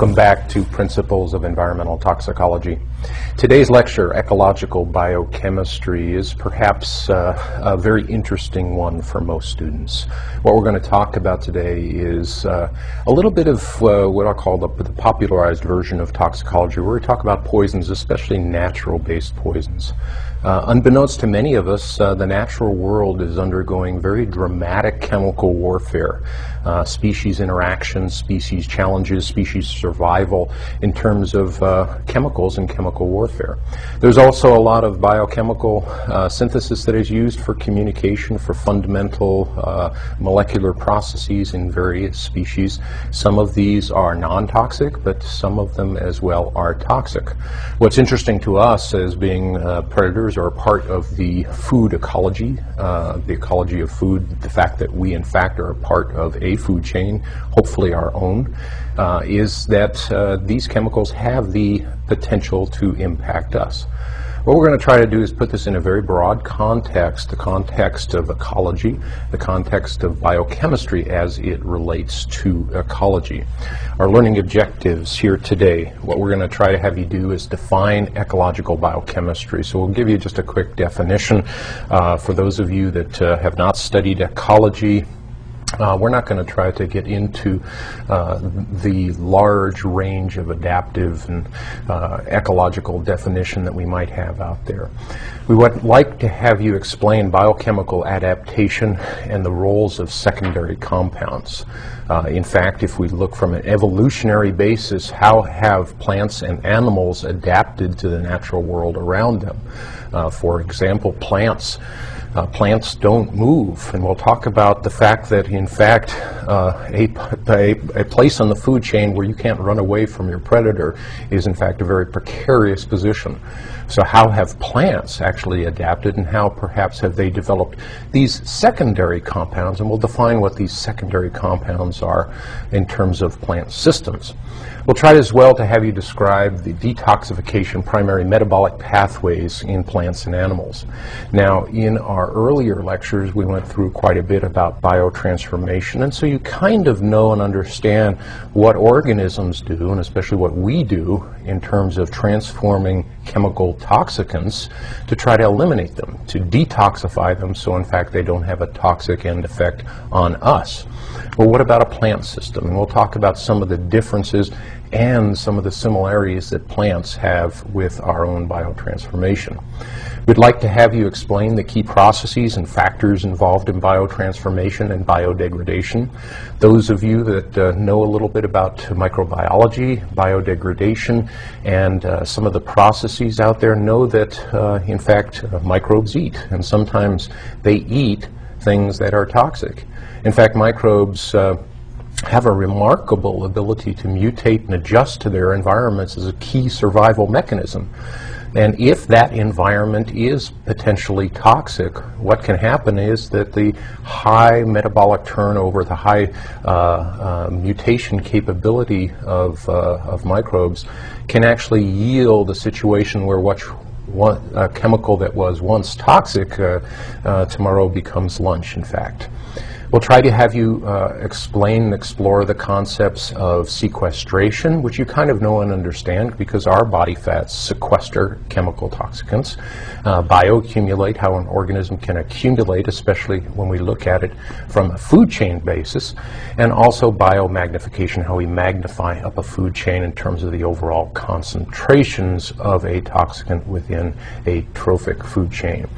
Welcome back to Principles of Environmental Toxicology. Today's lecture, Ecological Biochemistry, is perhaps uh, a very interesting one for most students. What we're going to talk about today is uh, a little bit of uh, what I call the, the, popularized version of toxicology, where we talk about poisons, especially natural-based poisons. Uh, unbeknownst to many of us, uh, the natural world is undergoing very dramatic chemical warfare, uh, species interactions, species challenges, species survival in terms of chemicals and chemical warfare. There's also a lot of biochemical uh, synthesis that is used for communication for fundamental uh, molecular processes in various species. Some of these are non-toxic, but some of them as well are toxic. What's interesting to us as being predators are part of the food ecology, uh, the ecology of food, the fact that we in fact are a part of a food chain, hopefully our own, uh, is that uh, these chemicals have the potential to impact us. What we're going to try to do is put this in a very broad context, the context of ecology, the context of biochemistry as it relates to ecology. Our learning objectives here today, what we're going to try to have you do is define ecological biochemistry. So we'll give you just a quick definition uh, for those of you that uh, have not studied ecology uh, we're not going to try to get into uh, the large range of adaptive and uh, ecological definition that we might have out there. We would like to have you explain biochemical adaptation and the roles of secondary compounds. Uh, in fact, if we look from an evolutionary basis, how have plants and animals adapted to the natural world around them? Uh, for example, plants uh, plants don't move, and we'll talk about the fact that, in fact, uh, a, a, a, place on the food chain where you can't run away from your predator is, in fact, a very precarious position. So how have plants actually adapted, and how perhaps have they developed these secondary compounds, and we'll define what these secondary compounds are in terms of plant systems. We'll try as well to have you describe the detoxification primary metabolic pathways in plants and animals. Now, in our earlier lectures, we went through quite a bit about biotransformation, and so you kind of know and understand what organisms do, and especially what we do in terms of transforming chemical toxicants to try to eliminate them, to detoxify them so in fact they don't have a toxic end effect on us. Well, what about a plant system? And we'll talk about some of the differences and some of the similarities that plants have with our own biotransformation. We'd like to have you explain the key processes and factors involved in biotransformation and biodegradation. Those of you that uh, know a little bit about microbiology, biodegradation, and uh, some of the processes out there know that, uh, in fact, uh, microbes eat, and sometimes they eat things that are toxic. In fact, microbes uh, have a remarkable ability to mutate and adjust to their environments as a key survival mechanism. And if that environment is potentially toxic, what can happen is that the high metabolic turnover, the high uh, uh, mutation capability of, uh, of microbes can actually yield a situation where what one, a chemical that was once toxic uh, uh, tomorrow becomes lunch, in fact. We'll try to have you uh, explain and explore the concepts of sequestration, which you kind of know and understand because our body fats sequester chemical toxicants, uh, bioaccumulate, how an organism can accumulate, especially when we look at it from a food chain basis, and also biomagnification, how we magnify up a food chain in terms of the overall concentrations of a toxicant within a trophic food chain.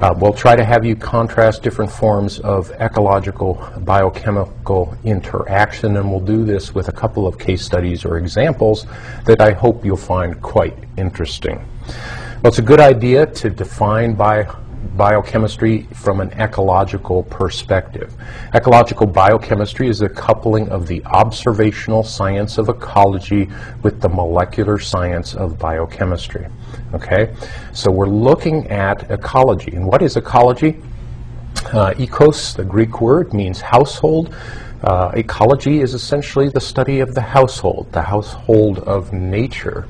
Uh, we'll try to have you contrast different forms of ecological biochemical interaction, and we'll do this with a couple of case studies or examples that I hope you'll find quite interesting. Well, it's a good idea to define biochemistry from an ecological perspective. Ecological biochemistry is a coupling of the observational science of ecology with the molecular science of biochemistry. Okay? So we're looking at ecology. And what is ecology? Uh, ecos, the Greek word, means household. Uh, ecology is essentially the study of the household, the household of nature.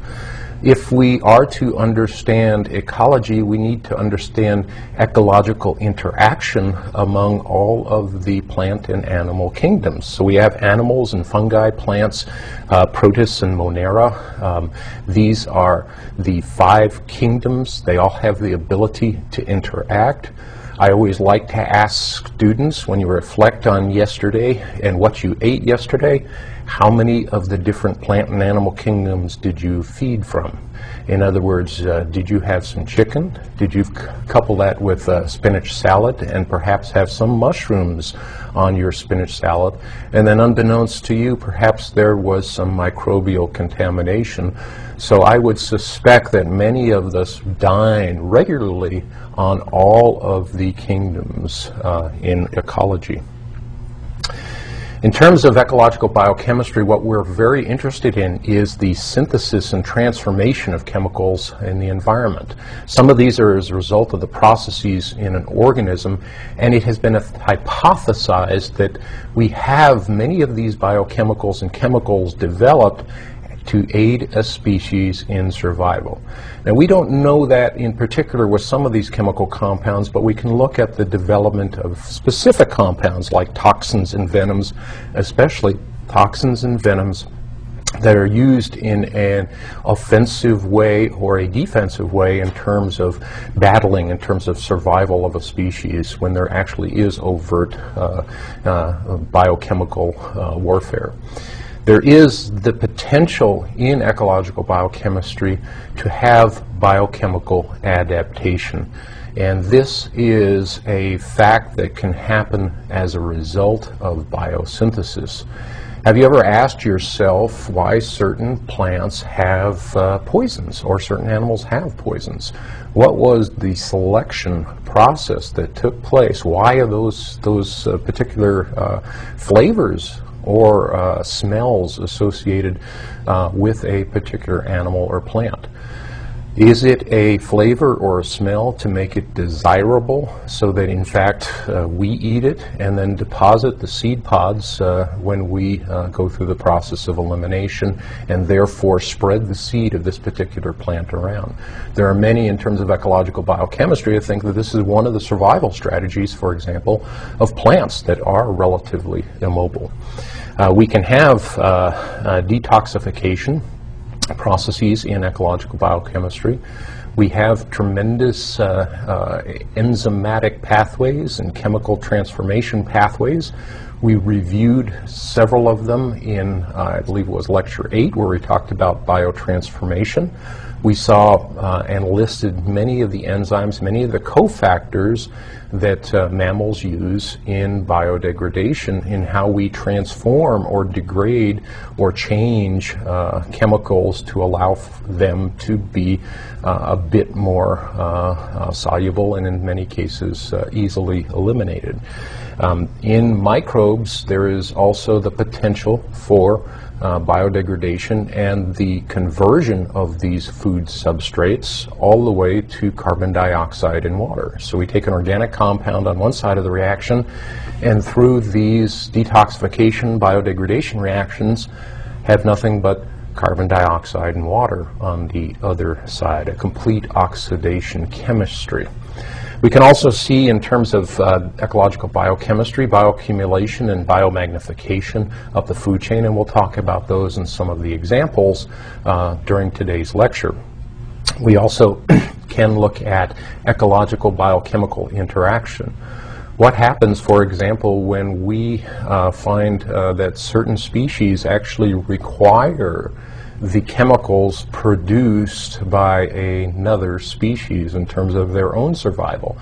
If we are to understand ecology, we need to understand ecological interaction among all of the plant and animal kingdoms. So we have animals and fungi, plants, uh, protists and monera. Um, these are the five kingdoms. They all have the ability to interact. I always like to ask students when you reflect on yesterday and what you ate yesterday, how many of the different plant and animal kingdoms did you feed from? In other words, uh, did you have some chicken? Did you couple that with uh, spinach salad and perhaps have some mushrooms on your spinach salad? And then unbeknownst to you, perhaps there was some microbial contamination. So I would suspect that many of us dine regularly on all of the kingdoms uh, in ecology. In terms of ecological biochemistry, what we're very interested in is the synthesis and transformation of chemicals in the environment. Some of these are as a result of the processes in an organism, and it has been hypothesized that we have many of these biochemicals and chemicals developed to aid a species in survival. Now, we don't know that in particular with some of these chemical compounds, but we can look at the development of specific compounds like toxins and venoms, especially toxins and venoms that are used in an offensive way or a defensive way in terms of battling, in terms of survival of a species when there actually is overt uh, uh, biochemical uh, warfare. There is the potential in ecological biochemistry to have biochemical adaptation. And this is a fact that can happen as a result of biosynthesis. Have you ever asked yourself why certain plants have uh, poisons or certain animals have poisons? What was the selection process that took place? Why are those, those uh, particular uh, flavors or uh, smells associated uh, with a particular animal or plant. Is it a flavor or a smell to make it desirable so that in fact uh, we eat it and then deposit the seed pods uh, when we uh, go through the process of elimination and therefore spread the seed of this particular plant around? There are many in terms of ecological biochemistry who think that this is one of the survival strategies, for example, of plants that are relatively immobile. Uh, we can have uh, uh, detoxification processes in ecological biochemistry. We have tremendous uh, uh, enzymatic pathways and chemical transformation pathways. We reviewed several of them in, uh, I believe it was lecture eight, where we talked about biotransformation. We saw uh, and listed many of the enzymes, many of the cofactors that uh, mammals use in biodegradation in how we transform or degrade or change uh, chemicals to allow them to be uh, a bit more uh, uh, soluble and in many cases easily eliminated. Um, in microbes, there is also the potential for uh, biodegradation and the conversion of these food substrates all the way to carbon dioxide in water. So we take an organic compound on one side of the reaction, and through these detoxification biodegradation reactions, have nothing but carbon dioxide and water on the other side, a complete oxidation chemistry. We can also see in terms of uh, ecological biochemistry, bioaccumulation and biomagnification of the food chain, and we'll talk about those in some of the examples uh, during today's lecture. We also can look at ecological biochemical interaction. What happens, for example, when we uh, find uh, that certain species actually require the chemicals produced by another species in terms of their own survival.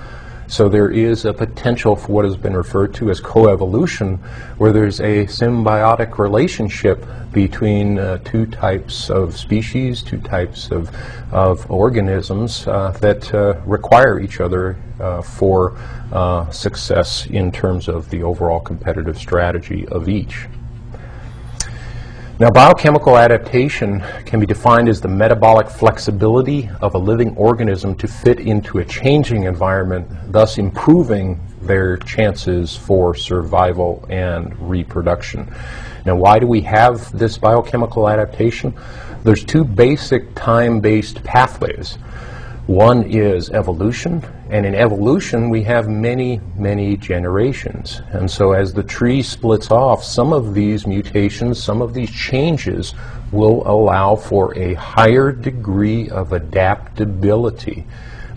So there is a potential for what has been referred to as coevolution, where there's a symbiotic relationship between uh, two types of species, two types of, of organisms uh, that uh, require each other uh, for uh, success in terms of the overall competitive strategy of each. Now, biochemical adaptation can be defined as the metabolic flexibility of a living organism to fit into a changing environment, thus improving their chances for survival and reproduction. Now, why do we have this biochemical adaptation? there's two basic time-based pathways. One is evolution, and in evolution we have many, many generations. And so as the tree splits off, some of these mutations, some of these changes will allow for a higher degree of adaptability.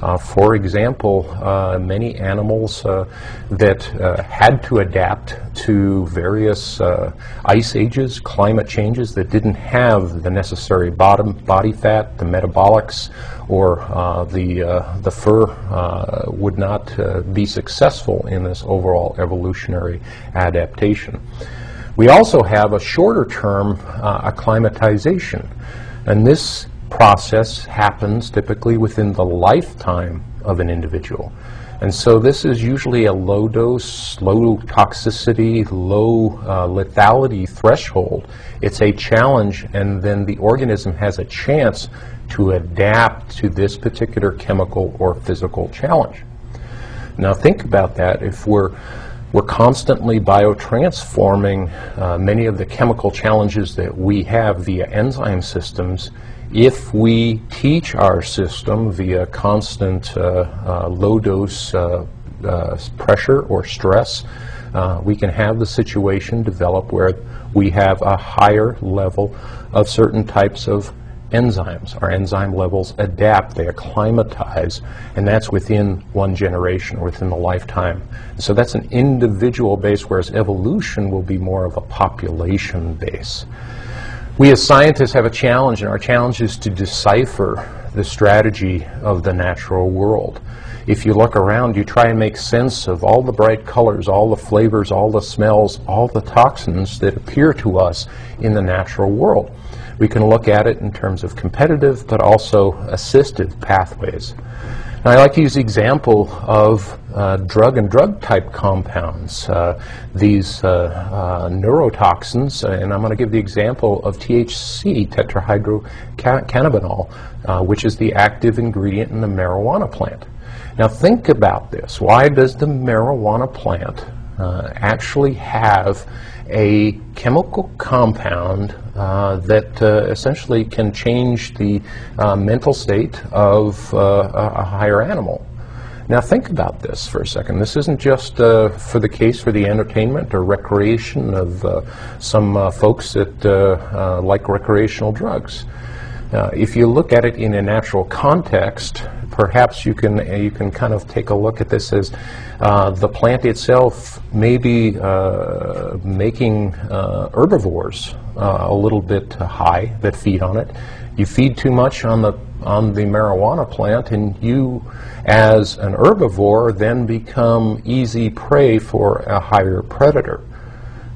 Uh, for example, uh, many animals uh, that uh, had to adapt to various uh, ice ages, climate changes that didn't have the necessary bottom body fat, the metabolics, or uh, the, the fur would not be successful in this overall evolutionary adaptation. We also have a shorter term acclimatization. And this process happens typically within the lifetime of an individual. And so this is usually a low dose, low toxicity, low uh, lethality threshold. It's a challenge, and then the organism has a chance to adapt to this particular chemical or physical challenge. Now think about that. If we're we're constantly biotransforming uh, many of the chemical challenges that we have via enzyme systems if we teach our system via constant uh, uh, low dose uh, pressure or stress, we can have the situation develop where we have a higher level of certain types of enzymes. Our enzyme levels adapt, they acclimatize, and that's within one generation, within a lifetime. So that's an individual base, whereas evolution will be more of a population base. We as scientists have a challenge, and our challenge is to decipher the strategy of the natural world. If you look around, you try and make sense of all the bright colors, all the flavors, all the smells, all the toxins that appear to us in the natural world. We can look at it in terms of competitive but also assistive pathways. And I like to use the example of uh, drug and drug type compounds, uh, these uh, uh neurotoxins, uh, and I'm going to give the example of THC, tetrahydrocannabinol, uh, which is the active ingredient in the marijuana plant. Now think about this. Why does the marijuana plant actually have a chemical compound uh, that uh, essentially can change the uh, mental state of a higher animal. Now think about this for a second. This isn't just uh, for the case for the entertainment or recreation of uh, some uh, folks that like recreational drugs. Uh, if you look at it in a natural context, perhaps you can uh, you can kind of take a look at this as uh, the plant itself may be making herbivores a little bit high that feed on it. You feed too much on the on the marijuana plant, and you, as an herbivore, then become easy prey for a higher predator.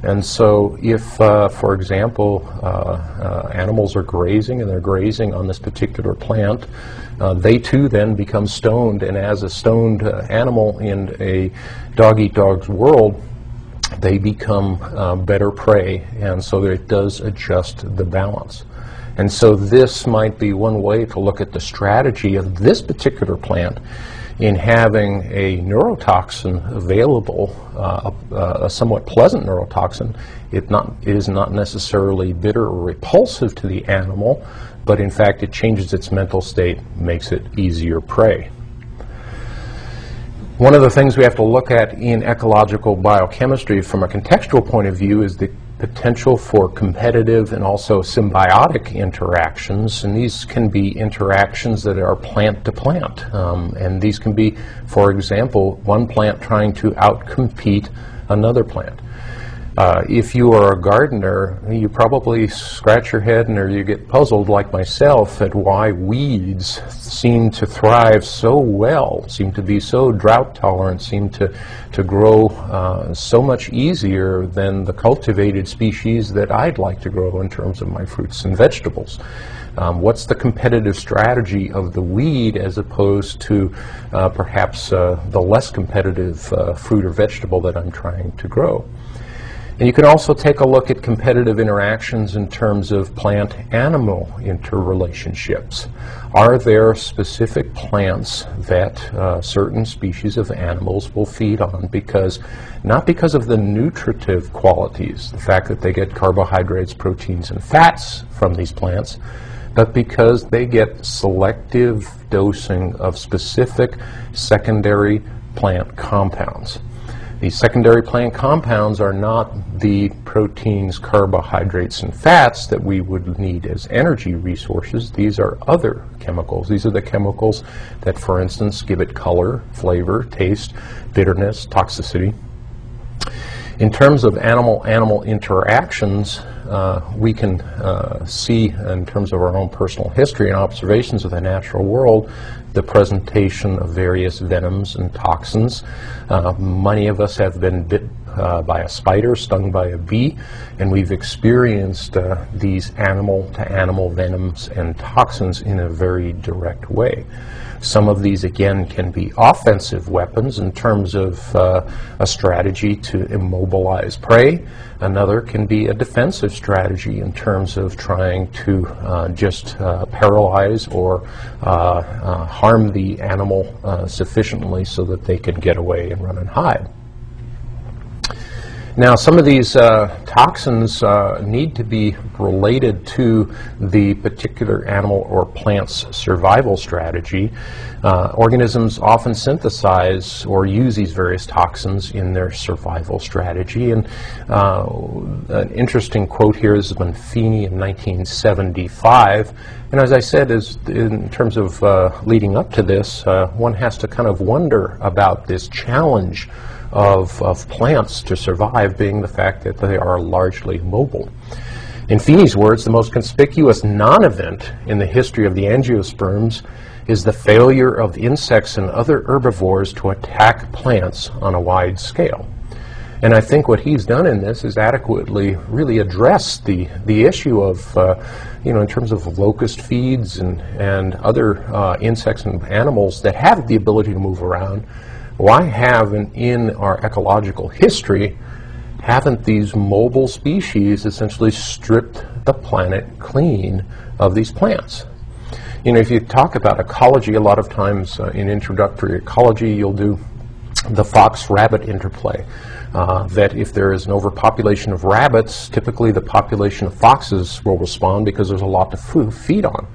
And so, if, uh, for example, uh, uh, animals are grazing and they're grazing on this particular plant, uh, they too then become stoned. And as a stoned uh, animal in a dog eat dog's world, they become better prey. And so it does adjust the balance. And so this might be one way to look at the strategy of this particular plant in having a neurotoxin available, uh, a, a, somewhat pleasant neurotoxin. It, not, it is not necessarily bitter or repulsive to the animal, but in fact it changes its mental state, makes it easier prey. One of the things we have to look at in ecological biochemistry from a contextual point of view is the potential for competitive and also symbiotic interactions, and these can be interactions that are plant to plant. Um, and these can be, for example, one plant trying to outcompete another plant. Uh, if you are a gardener, you probably scratch your head and or you get puzzled like myself at why weeds seem to thrive so well, seem to be so drought tolerant, seem to, to grow uh, so much easier than the cultivated species that I'd like to grow in terms of my fruits and vegetables. Um, what's the competitive strategy of the weed as opposed to uh, perhaps uh, the less competitive uh, fruit or vegetable that I'm trying to grow? And you can also take a look at competitive interactions in terms of plant-animal interrelationships. Are there specific plants that uh, certain species of animals will feed on because, not because of the nutritive qualities, the fact that they get carbohydrates, proteins, and fats from these plants, but because they get selective dosing of specific secondary plant compounds. These secondary plant compounds are not the proteins, carbohydrates, and fats that we would need as energy resources. These are other chemicals. These are the chemicals that, for instance, give it color, flavor, taste, bitterness, toxicity. In terms of animal-animal interactions, uh, we can uh, see in terms of our own personal history and observations of the natural world the presentation of various venoms and toxins. Uh, many of us have been bit uh, by a spider, stung by a bee, and we've experienced uh, these animal-to-animal venoms and toxins in a very direct way. Some of these, again, can be offensive weapons in terms of uh, a strategy to immobilize prey. Another can be a defensive strategy in terms of trying to uh, just uh, paralyze or uh, uh, harm the animal uh, sufficiently so that they can get away and run and hide. Now, some of these uh, toxins uh, need to be related to the particular animal or plant's survival strategy. Uh, organisms often synthesize or use these various toxins in their survival strategy. And uh, an interesting quote here is from Feeny in 1975. And as I said, is in terms of uh, leading up to this, uh, one has to kind of wonder about this challenge of, of plants to survive being the fact that they are largely mobile. In Feeny's words, the most conspicuous non-event in the history of the angiosperms is the failure of insects and other herbivores to attack plants on a wide scale. And I think what he's done in this is adequately really address the, the issue of, uh, you know, in terms of locust feeds and, and other uh, insects and animals that have the ability to move around, why haven't in our ecological history haven't these mobile species essentially stripped the planet clean of these plants? You know, if you talk about ecology, a lot of times uh, in introductory ecology, you'll do the fox-rabbit interplay. Uh, that if there is an overpopulation of rabbits, typically the population of foxes will respond because there's a lot to feed on.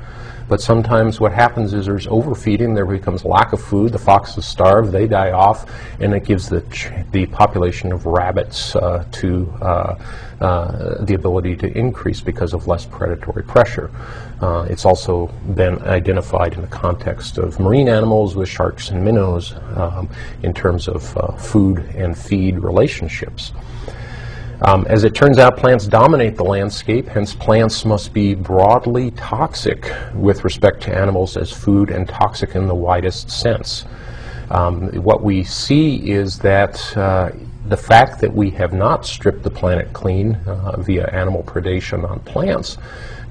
But sometimes what happens is there's overfeeding, there becomes lack of food, the foxes starve, they die off, and it gives the, the population of rabbits uh, to uh, uh, the ability to increase because of less predatory pressure. Uh, it's also been identified in the context of marine animals with sharks and minnows um, in terms of uh, food and feed relationships. Um, as it turns out, plants dominate the landscape, hence plants must be broadly toxic with respect to animals as food and toxic in the widest sense. Um, what we see is that uh, the fact that we have not stripped the planet clean uh, via animal predation on plants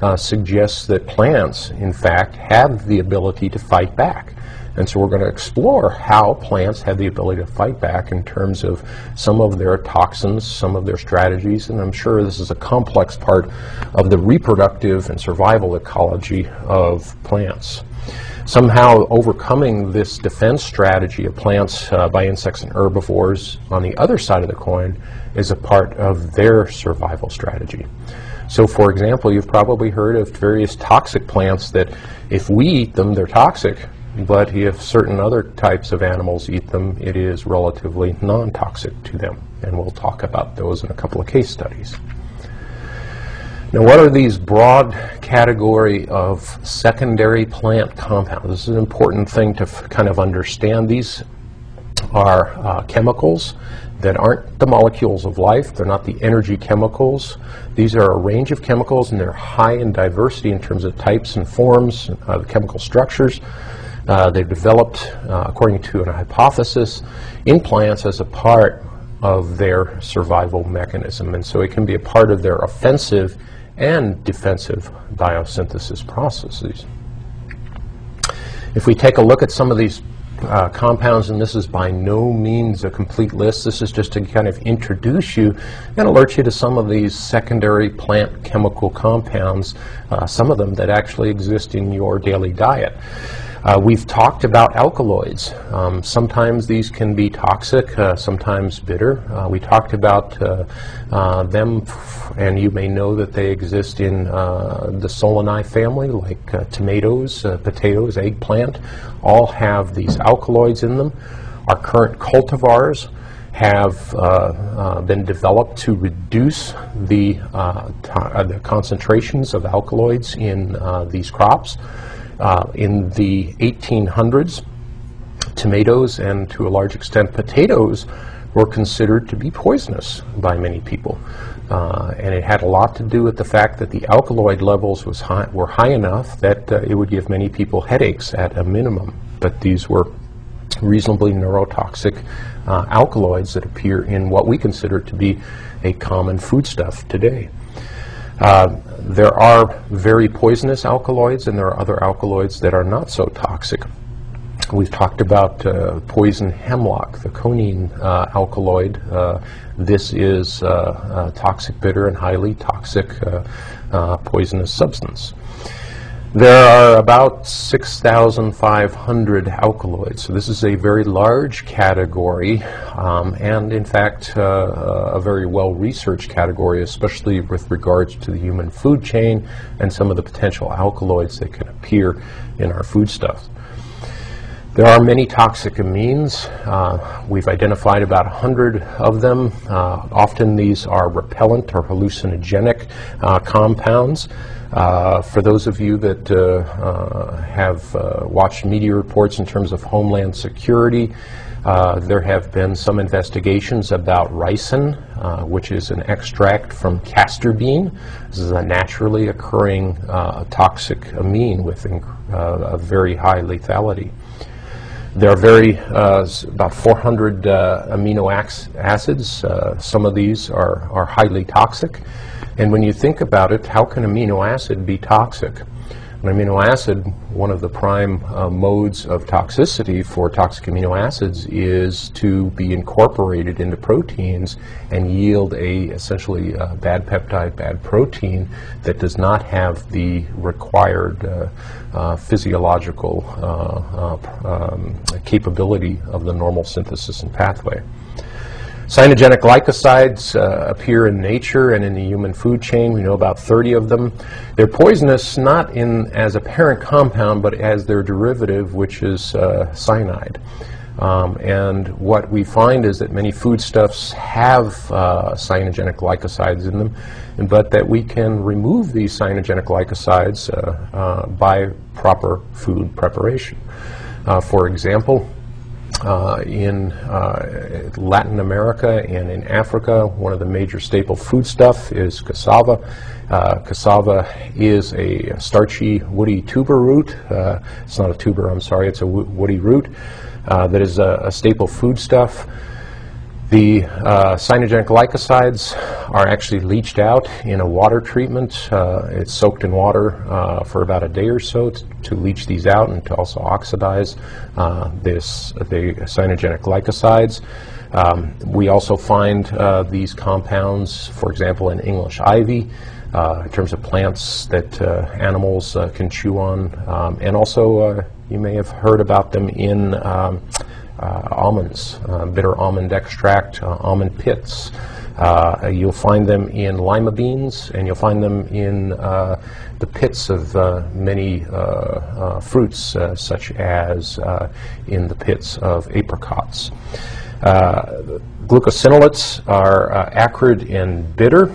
uh, suggests that plants, in fact, have the ability to fight back. And so we're going to explore how plants have the ability to fight back in terms of some of their toxins, some of their strategies, and I'm sure this is a complex part of the reproductive and survival ecology of plants. Somehow overcoming this defense strategy of plants uh, by insects and herbivores on the other side of the coin is a part of their survival strategy. So for example, you've probably heard of various toxic plants that if we eat them, they're toxic, but if certain other types of animals eat them, it is relatively non-toxic to them. And we'll talk about those in a couple of case studies. Now, what are these broad category of secondary plant compounds? This is an important thing to kind of understand. These are uh, chemicals that aren't the molecules of life. They're not the energy chemicals. These are a range of chemicals, and they're high in diversity in terms of types and forms, uh, chemical structures. Uh, they've developed, uh, according to a hypothesis, in plants as a part of their survival mechanism. And so it can be a part of their offensive and defensive biosynthesis processes. If we take a look at some of these uh, compounds, and this is by no means a complete list. This is just to kind of introduce you and alert you to some of these secondary plant chemical compounds, uh, some of them that actually exist in your daily diet. Uh, we've talked about alkaloids. Um, sometimes these can be toxic, uh, sometimes bitter. Uh, we talked about uh, uh, them, and you may know that they exist in uh, the Solanae family, like tomatoes, potatoes, eggplant, all have these alkaloids in them. Our current cultivars have uh, uh, been developed to reduce the, uh, the concentrations of alkaloids in these crops. In the 1800s, tomatoes and to a large extent potatoes were considered to be poisonous by many people. Uh, and it had a lot to do with the fact that the alkaloid levels high, were high enough that uh, it would give many people headaches at a minimum. But these were reasonably neurotoxic uh, alkaloids that appear in what we consider to be a common foodstuff today. Uh, there are very poisonous alkaloids, and there are other alkaloids that are not so toxic. We've talked about uh, poison hemlock, the coniine uh, alkaloid. Uh, this is uh, a toxic bitter and highly toxic poisonous substance. There are about 6,500 alkaloids, so this is a very large category, um, and in fact, uh, a very well researched category, especially with regards to the human food chain and some of the potential alkaloids that can appear in our foodstuffs. There are many toxic amines. Uh, we've identified about 100 of them. Uh, often these are repellent or hallucinogenic uh, compounds. Uh, for those of you that uh, uh, have watched media reports in terms of homeland security, there have been some investigations about ricin, which is an extract from castor bean. This is a naturally occurring toxic amine with a very high lethality. There are very uh, about 400 uh, amino acids. Uh, some of these are, are highly toxic. And when you think about it, how can amino acid be toxic? An amino acid, one of the prime uh, modes of toxicity for toxic amino acids is to be incorporated into proteins and yield a essentially uh, bad peptide, bad protein that does not have the required uh, uh physiological uh, uh, um, capability of the normal synthesis and pathway. Cyanogenic glycosides uh, appear in nature and in the human food chain. We know about 30 of them. They're poisonous not in as a parent compound, but as their derivative, which is uh, cyanide. Um, and what we find is that many foodstuffs have uh, cyanogenic glycosides in them, but that we can remove these cyanogenic glycosides uh, uh, by proper food preparation. Uh, for example, in uh, Latin America and in Africa, one of the major staple foodstuff is cassava. Uh, cassava is a starchy, woody tuber root. Uh, it's not a tuber, I'm sorry, it's a woody root uh, that is a, a staple foodstuff. The uh, cyanogenic glycosides are actually leached out in a water treatment. Uh, it's soaked in water uh, for about a day or so to, to, leach these out and to also oxidize uh, this, the cyanogenic glycosides. Um, we also find uh, these compounds, for example, in English ivy. Uh, in terms of plants that animals can chew on, um, and also you may have heard about them in um, almonds, uh, bitter almond extract, uh, almond pits. you'll find them in lima beans, and you'll find them in the pits of many fruits, such as in the pits of apricots. glucosinolates are acrid and bitter.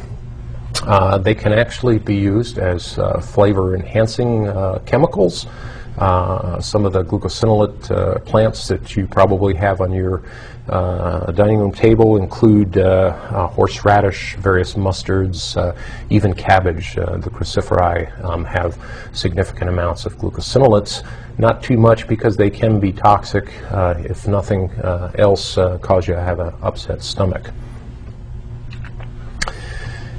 Uh, they can actually be used as uh, flavor enhancing uh, chemicals. Uh, some of the glucosinolate uh, plants that you probably have on your uh, dining room table include uh, uh, horseradish, various mustards, uh, even cabbage. the Cruciferae um, have significant amounts of glucosinolates. Not too much because they can be toxic if nothing else cause you to have an upset stomach.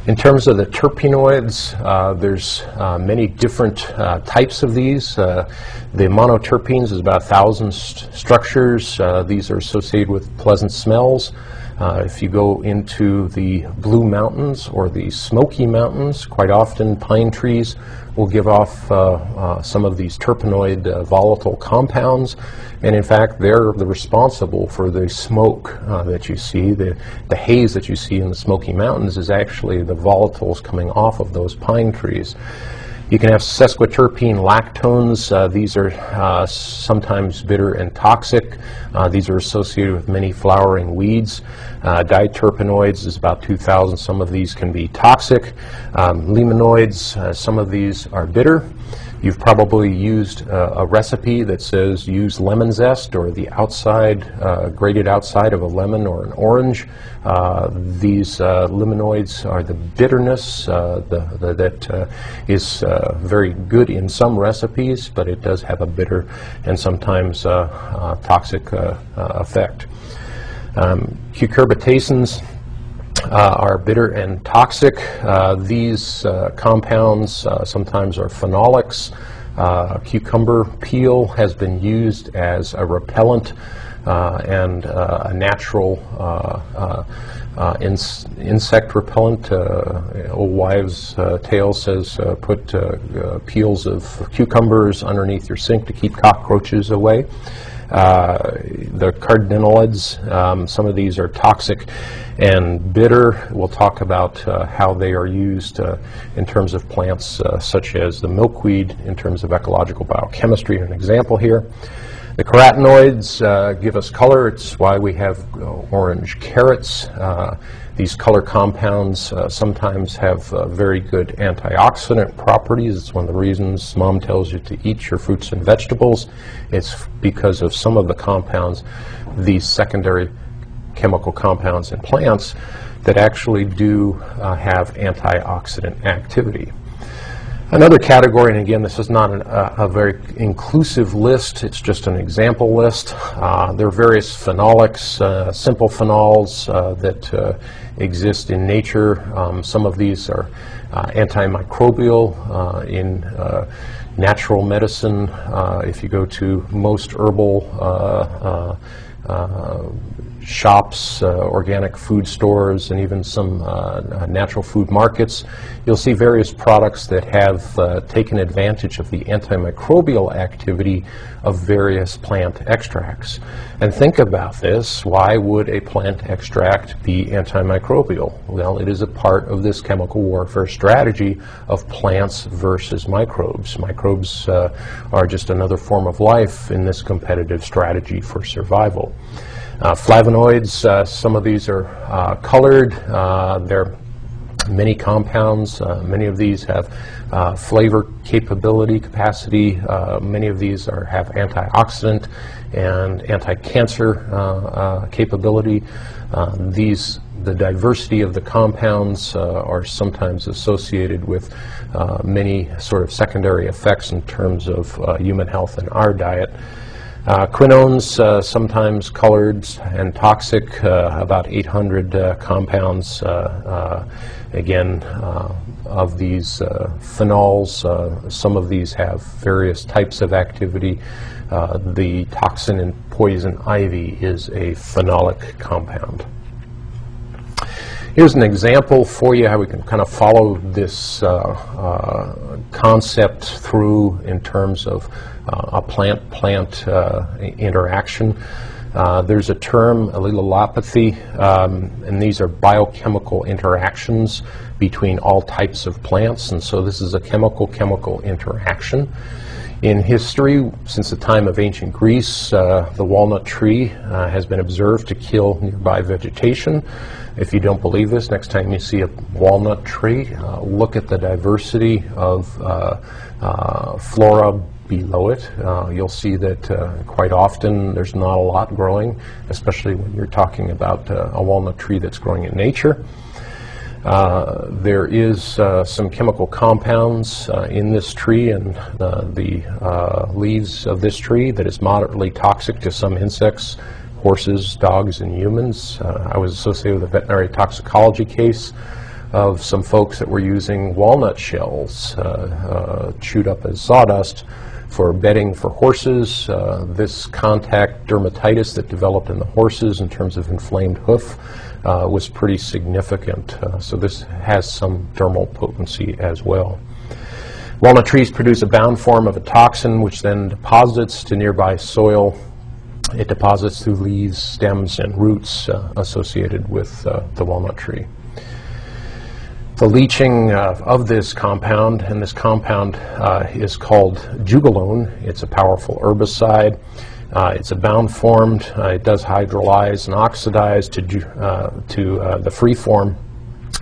In terms of the terpenoids, uh, there's uh, many different uh, types of these. Uh, the monoterpenes is about 1,000 st structures. Uh, these are associated with pleasant smells. Uh, if you go into the Blue Mountains or the Smoky Mountains, quite often pine trees will give off uh, uh, some of these terpenoid uh, volatile compounds, and in fact, they're the responsible for the smoke uh, that you see. The, the haze that you see in the Smoky Mountains is actually the volatiles coming off of those pine trees. You can have sesquiterpene lactones. Uh, these are uh, sometimes bitter and toxic. Uh, these are associated with many flowering weeds. Uh, diterpenoids is about 2,000. Some of these can be toxic. Um, uh, some of these are bitter. You've probably used uh, a recipe that says use lemon zest or the outside, uh, grated outside of a lemon or an orange. Uh, these uh, limonoids are the bitterness uh, the, the, that uh, is very good in some recipes, but it does have a bitter and sometimes toxic effect. Um, cucurbitacins uh, are bitter and toxic. Uh, these uh, compounds sometimes are phenolics. cucumber peel has been used as a repellent and a natural uh, ins insect repellent. Uh, old wives' uh, tale says put peels of cucumbers underneath your sink to keep cockroaches away. Uh, the cardenolides, um, some of these are toxic and bitter. We'll talk about uh, how they are used uh, in terms of plants uh, such as the milkweed in terms of ecological biochemistry. An example here. The carotenoids uh, give us color. It's why we have orange carrots. These color compounds uh, sometimes have uh, very good antioxidant properties. It's one of the reasons mom tells you to eat your fruits and vegetables. It's because of some of the compounds, these secondary chemical compounds in plants that actually do uh, have antioxidant activity. Another category, and again, this is not an, uh, a very inclusive list, it's just an example list. Uh, there are various phenolics, uh, simple phenols uh, that uh, exist in nature. Um, some of these are uh, antimicrobial in natural medicine. if you go to most herbal shops, uh, organic food stores, and even some uh, natural food markets, you'll see various products that have uh, taken advantage of the antimicrobial activity of various plant extracts. And think about this why would a plant extract be antimicrobial? Well, it is a part of this chemical warfare strategy of plants versus microbes. Microbes uh, are just another form of life in this competitive strategy for survival. Uh, flavonoids, uh, some of these are uh, colored. Uh, there are many compounds. Uh, many of these have uh, flavor capability, capacity. many of these are, have antioxidant and anti-cancer capability. these the diversity of the compounds uh, are sometimes associated with uh, many sort of secondary effects in terms of uh, human health and our diet. Uh, quinones, uh, sometimes colored and toxic, uh, about 800 uh, compounds, uh, uh, again, of these phenols. some of these have various types of activity. the toxin in poison ivy is a phenolic compound. Here's an example for you how we can kind of follow this concept through in terms of uh, a plant-plant uh, interaction. Uh, there's a term, allelopathy, um, and these are biochemical interactions between all types of plants, and so this is a chemical-chemical interaction. In history, since the time of ancient Greece, uh, the walnut tree uh, has been observed to kill nearby vegetation. If you don't believe this, next time you see a walnut tree, uh, look at the diversity of flora, below it. Uh, you'll see that uh, quite often there's not a lot growing, especially when you're talking about uh, a walnut tree that's growing in nature. Uh, there is uh, some chemical compounds uh, in this tree and the leaves of this tree that is moderately toxic to some insects, horses, dogs, and humans. I was associated with a veterinary toxicology case of some folks that were using walnut shells chewed up as sawdust for bedding for horses. Uh, this contact dermatitis that developed in the horses in terms of inflamed hoof uh, was pretty significant. Uh, so this has some dermal potency as well. Walnut trees produce a bound form of a toxin which then deposits to nearby soil. It deposits through leaves, stems, and roots uh, associated with uh, the walnut tree. The leaching uh, of this compound, and this compound uh, is called juglone. It's a powerful herbicide. Uh, it's a bound formed. Uh, it does hydrolyze and oxidize to, to the free form.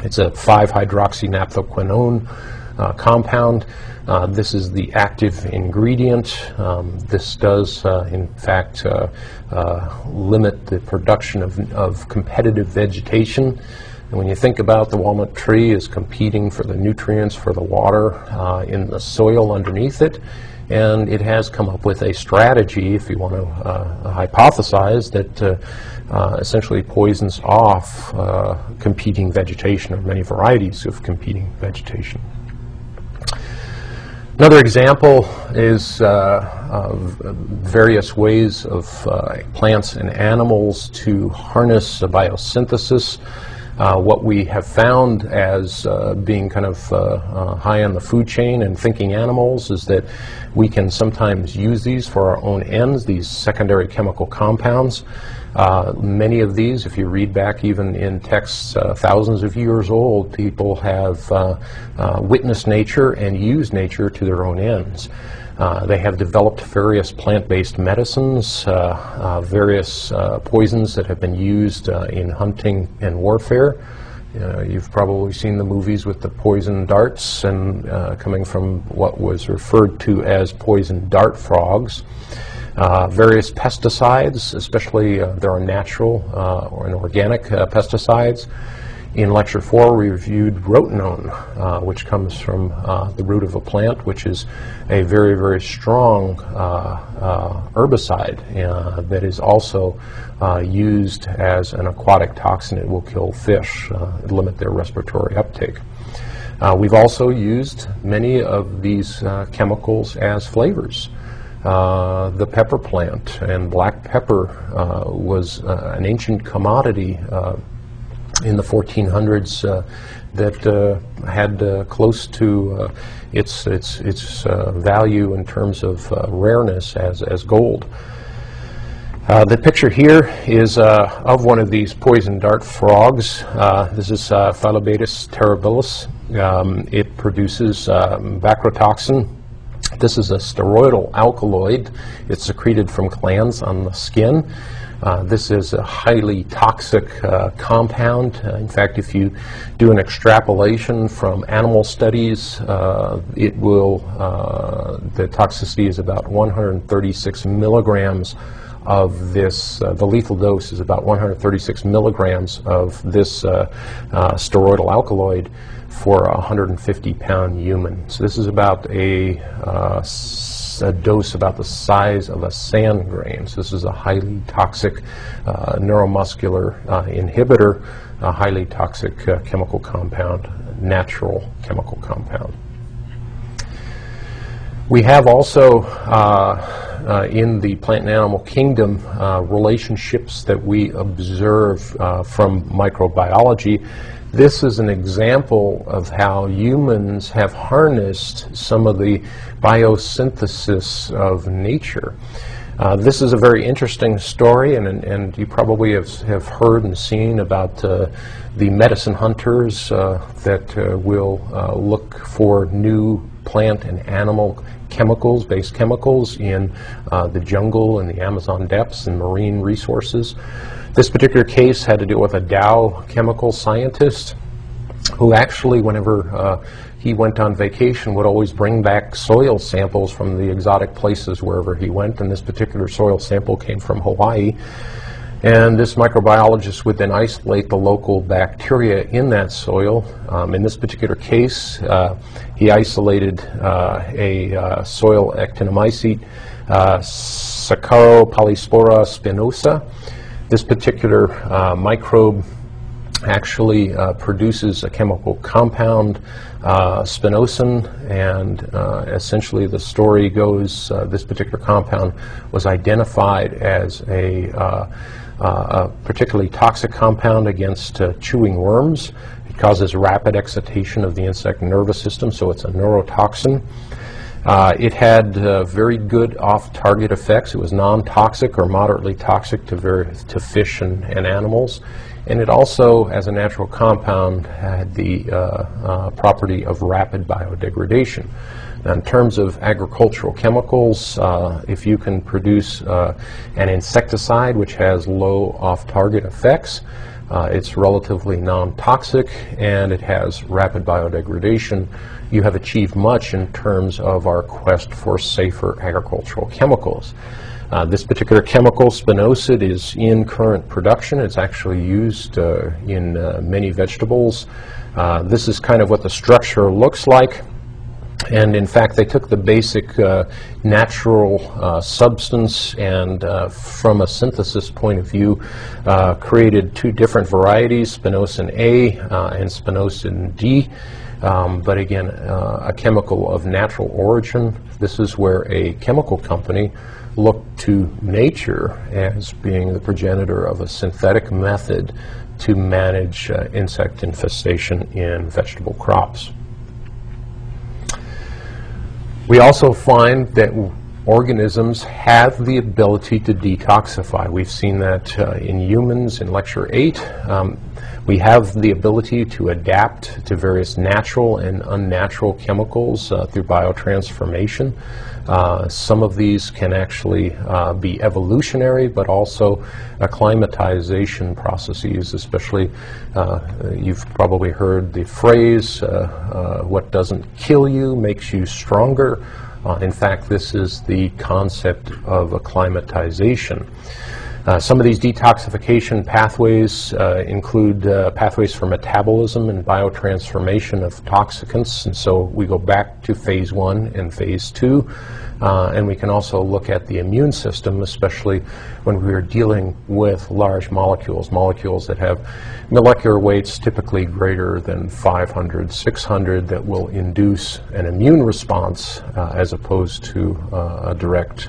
It's a 5-hydroxynaphthoquinone compound. Uh, this is the active ingredient. Um, this does, uh, in fact, uh, uh limit the production of, of, competitive vegetation. And when you think about the walnut tree as competing for the nutrients for the water uh, in the soil underneath it, and it has come up with a strategy, if you want to uh, hypothesize, that essentially poisons off competing vegetation or many varieties of competing vegetation. Another example is uh, various ways of uh, plants and animals to harness biosynthesis. Uh, what we have found as uh, being kind of uh, high on the food chain and thinking animals is that we can sometimes use these for our own ends, these secondary chemical compounds. Uh, many of these, if you read back even in texts uh, thousands of years old, people have uh witnessed nature and used nature to their own ends. Uh, they have developed various plant-based medicines, uh, various poisons that have been used in hunting and warfare. you've probably seen the movies with the poison darts and coming from what was referred to as poison dart frogs. Uh, various pesticides, especially uh, there are natural uh, or an organic uh, pesticides. In lecture four, we reviewed rotenone, uh, which comes from uh, the root of a plant, which is a very, very strong herbicide that is also used as an aquatic toxin. It will kill fish, limit their respiratory uptake. we've also used many of these chemicals as flavors. Uh, the pepper plant and black pepper uh, was uh, an ancient commodity uh, in the 1400s uh, that uh, had uh, close to uh, its its its value in terms of rareness as as gold. the picture here is of one of these poison dart frogs. this is Phyllobates terribilis. Um, it produces um, this is a steroidal alkaloid. It's secreted from glands on the skin. Uh, this is a highly toxic uh, compound. Uh, in fact, if you do an extrapolation from animal studies, uh, it will, uh, the toxicity is about 136 milligrams of this, uh, the lethal dose is about 136 milligrams of this steroidal alkaloid for a 150 pound human. So this is about a, a dose about the size of a sand grain. So this is a highly toxic uh, neuromuscular uh, inhibitor, a highly toxic uh, chemical compound, natural chemical compound. We have also uh, uh, in the plant and animal kingdom uh, relationships that we observe uh, from microbiology this is an example of how humans have harnessed some of the biosynthesis of nature. Uh, this is a very interesting story, and, and you probably have, have heard and seen about uh, the medicine hunters uh, that uh, will uh, look for new plant and animal chemicals, based chemicals, in uh, the jungle and the Amazon depths and marine resources. This particular case had to do with a Dow chemical scientist who actually, whenever uh, he went on vacation, would always bring back soil samples from the exotic places wherever he went. And this particular soil sample came from Hawaii. And this microbiologist would then isolate the local bacteria in that soil. Um, in this particular case, uh, he isolated uh, a uh, soil actinomycete, uh, Saccharopolyspora spinosa. This particular uh, microbe actually uh, produces a chemical compound, uh, spinosyn, and uh, essentially the story goes uh, this particular compound was identified as a, uh, a particularly toxic compound against chewing worms. It causes rapid excitation of the insect nervous system, so it's a neurotoxin. Uh, it had uh, very good off-target effects. It was non-toxic or moderately toxic to, to fish and, and, animals. And it also, as a natural compound, had the uh, uh property of rapid biodegradation. Now, in terms of agricultural chemicals, uh, if you can produce uh, an insecticide which has low off-target effects, uh, it's relatively non-toxic and it has rapid biodegradation. You have achieved much in terms of our quest for safer agricultural chemicals. Uh, this particular chemical, spinosad, is in current production. It's actually used uh, in uh, many vegetables. Uh, this is kind of what the structure looks like. And in fact, they took the basic uh, natural uh, substance and, uh, from a synthesis point of view, uh, created two different varieties, spinosyn A uh, and spinosyn D. Um, but again, a chemical of natural origin. This is where a chemical company looked to nature as being the progenitor of a synthetic method to manage insect infestation in vegetable crops. We also find that organisms have the ability to detoxify. We've seen that uh, in humans in lecture 8. Um, we have the ability to adapt to various natural and unnatural chemicals uh, through biotransformation. Uh, some of these can actually uh, be evolutionary, but also acclimatization processes, especially uh, you've probably heard the phrase, uh, uh, what doesn't kill you makes you stronger. in fact, this is the concept of acclimatization. Uh, some of these detoxification pathways uh, include uh, pathways for metabolism and biotransformation of toxicants, and so we go back to phase one and phase two, uh, and we can also look at the immune system, especially when we are dealing with large molecules, molecules that have molecular weights typically greater than 500, 600 that will induce an immune response uh, as opposed to a direct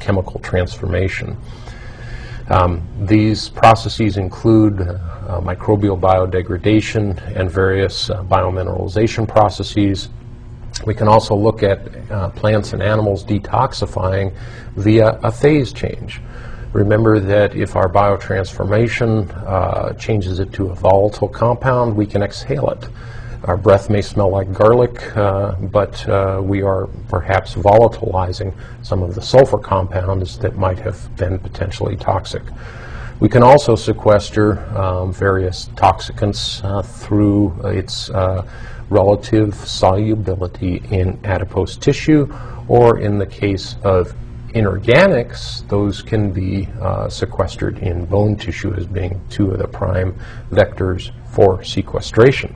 chemical transformation. Um, these processes include uh, microbial biodegradation and various biomineralization processes. We can also look at uh, plants and animals detoxifying via a phase change. Remember that if our biotransformation uh, changes it to a volatile compound, we can exhale it. Our breath may smell like garlic, uh, but uh, we are perhaps volatilizing some of the sulfur compounds that might have been potentially toxic. We can also sequester um, various toxicants uh, through its uh, relative solubility in adipose tissue, or in the case of inorganics, those can be uh, sequestered in bone tissue as being two of the prime vectors for sequestration.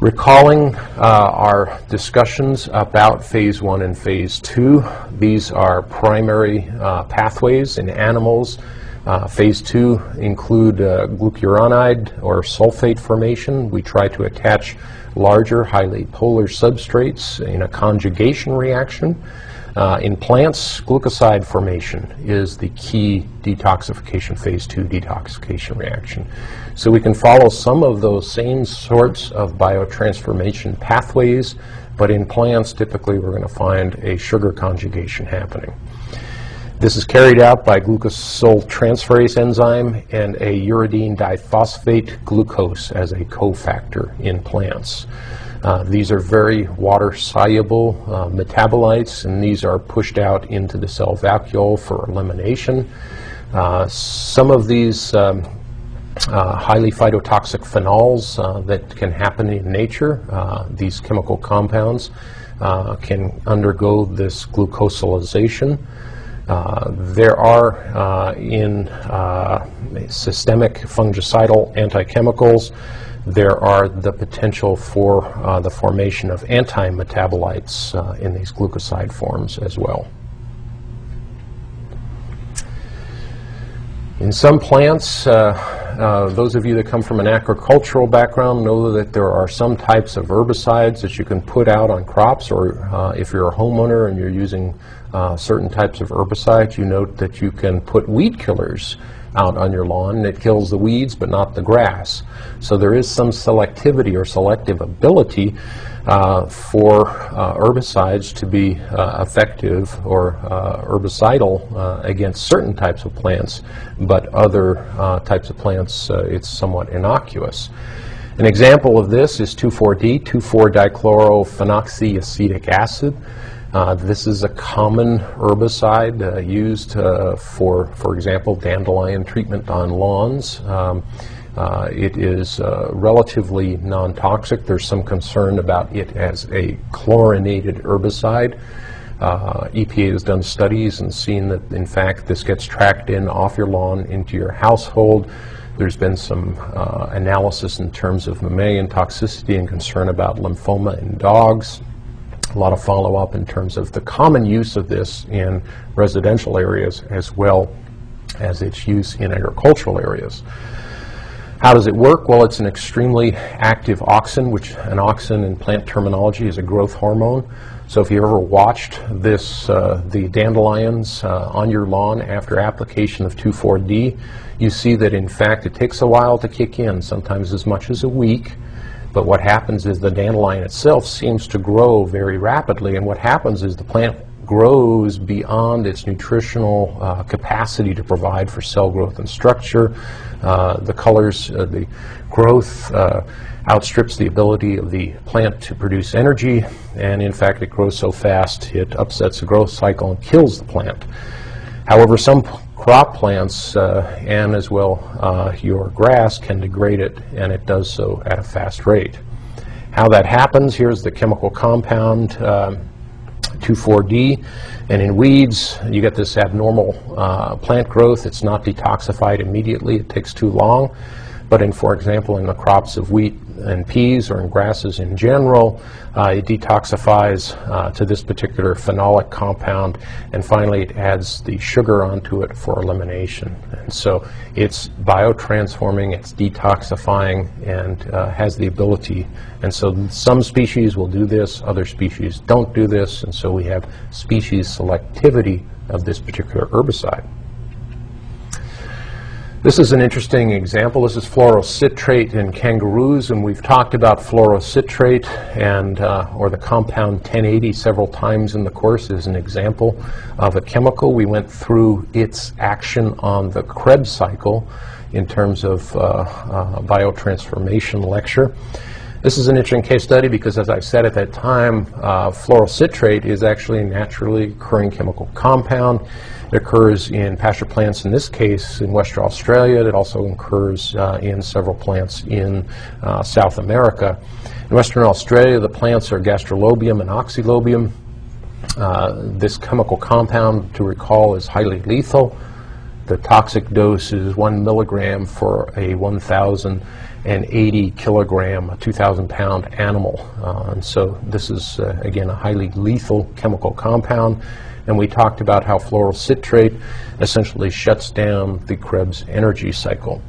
Recalling uh, our discussions about phase one and phase two, these are primary uh, pathways in animals. Uh, phase two include uh, glucuronide or sulfate formation. We try to attach larger, highly polar substrates in a conjugation reaction. Uh, in plants, glucoside formation is the key detoxification, phase two detoxification reaction. So we can follow some of those same sorts of biotransformation pathways, but in plants, typically we're going to find a sugar conjugation happening. This is carried out by glucosyltransferase enzyme and a uridine diphosphate glucose as a cofactor in plants. Uh, these are very water-soluble uh, metabolites, and these are pushed out into the cell vacuole for elimination. Uh, some of these um, uh, highly phytotoxic phenols uh, that can happen in nature, these chemical compounds, can undergo this glucosylation. Uh, there are uh, in uh, systemic fungicidal antichemicals there are the potential for uh, the formation of anti-metabolites uh, in these glucoside forms as well. In some plants, uh, uh, those of you that come from an agricultural background know that there are some types of herbicides that you can put out on crops, or uh, if you're a homeowner and you're using uh, certain types of herbicides, you note that you can put weed killers out on your lawn it kills the weeds but not the grass. So there is some selectivity or selective ability uh, for uh, herbicides to be uh, effective or uh, herbicidal uh, against certain types of plants, but other uh, types of plants it's somewhat innocuous. An example of this is 2,4-D, 2,4-dichlorophenoxyacetic acid. Uh, this is a common herbicide uh, used uh, for, for example, dandelion treatment on lawns. Um, uh, it is uh, relatively non-toxic. There's some concern about it as a chlorinated herbicide. EPA has done studies and seen that, in fact, this gets tracked in off your lawn into your household. There's been some analysis in terms of mammalian toxicity and concern about lymphoma in dogs a lot of follow-up in terms of the common use of this in residential areas as well as its use in agricultural areas. How does it work? Well, it's an extremely active auxin, which an auxin in plant terminology is a growth hormone. So if you ever watched this, uh, the dandelions uh, on your lawn after application of 2,4-D, you see that in fact it takes a while to kick in, sometimes as much as a week. But what happens is the dandelion itself seems to grow very rapidly, and what happens is the plant grows beyond its nutritional uh, capacity to provide for cell growth and structure. Uh, the colors, uh, the growth uh, outstrips the ability of the plant to produce energy, and in fact, it grows so fast it upsets the growth cycle and kills the plant. However, some crop plants uh, and as well uh, your grass can degrade it, and it does so at a fast rate. How that happens, here's the chemical compound um, 2,4-D, and in weeds you get this abnormal uh, plant growth. It's not detoxified immediately, it takes too long. But in, for example, in the crops of wheat and peas or in grasses in general, uh, it detoxifies uh, to this particular phenolic compound, and finally it adds the sugar onto it for elimination. And so it's biotransforming, it's detoxifying, and uh, has the ability. And so some species will do this, other species don't do this, and so we have species selectivity of this particular herbicide. This is an interesting example. This is fluorocitrate in kangaroos, and we've talked about fluorocitrate and uh, or the compound 1080 several times in the course as an example of a chemical. We went through its action on the Krebs cycle in terms of uh, uh, biotransformation lecture. This is an interesting case study because, as I said at that time, uh, fluorocitrate is actually a naturally occurring chemical compound. It occurs in pasture plants, in this case in Western Australia. It also occurs uh, in several plants in uh, South America. In Western Australia, the plants are gastrolobium and oxylobium. Uh, this chemical compound, to recall, is highly lethal. The toxic dose is one milligram for a 1,080 kilogram, a 2,000 pound animal. Uh, and so this is, uh, again, a highly lethal chemical compound and we talked about how fluorocitrate essentially shuts down the Krebs energy cycle.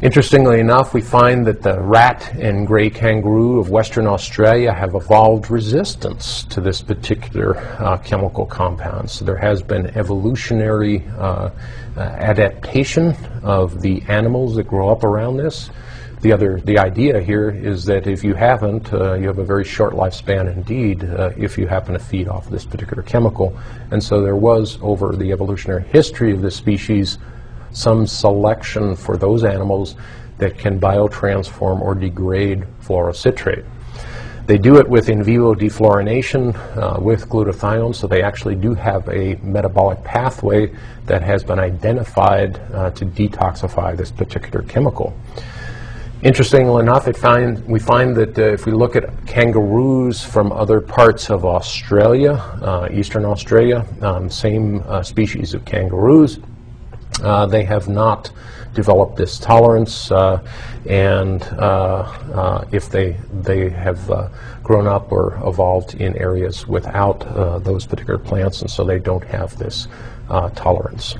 Interestingly enough, we find that the rat and gray kangaroo of Western Australia have evolved resistance to this particular uh, chemical compound. So there has been evolutionary uh, uh, adaptation of the animals that grow up around this. The other, the idea here is that if you haven't, uh, you have a very short lifespan indeed uh, if you happen to feed off this particular chemical. And so there was, over the evolutionary history of this species, some selection for those animals that can biotransform or degrade fluorocitrate. They do it with in vivo defluorination uh, with glutathione, so they actually do have a metabolic pathway that has been identified uh, to detoxify this particular chemical. Interestingly enough, find, we find that uh, if we look at kangaroos from other parts of Australia, uh, eastern Australia, um, same uh, species of kangaroos, uh, they have not developed this tolerance, uh, and uh, if they they have grown up or evolved in areas without those particular plants, and so they don't have this tolerance.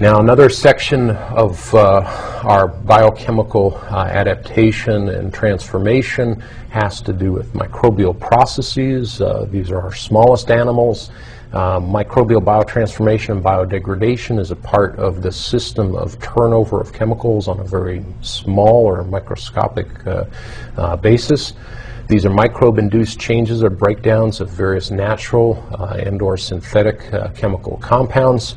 Now, another section of uh, our biochemical uh, adaptation and transformation has to do with microbial processes. Uh, these are our smallest animals. Uh, microbial biotransformation and biodegradation is a part of the system of turnover of chemicals on a very small or microscopic uh, uh, basis. These are microbe-induced changes or breakdowns of various natural and or synthetic chemical compounds.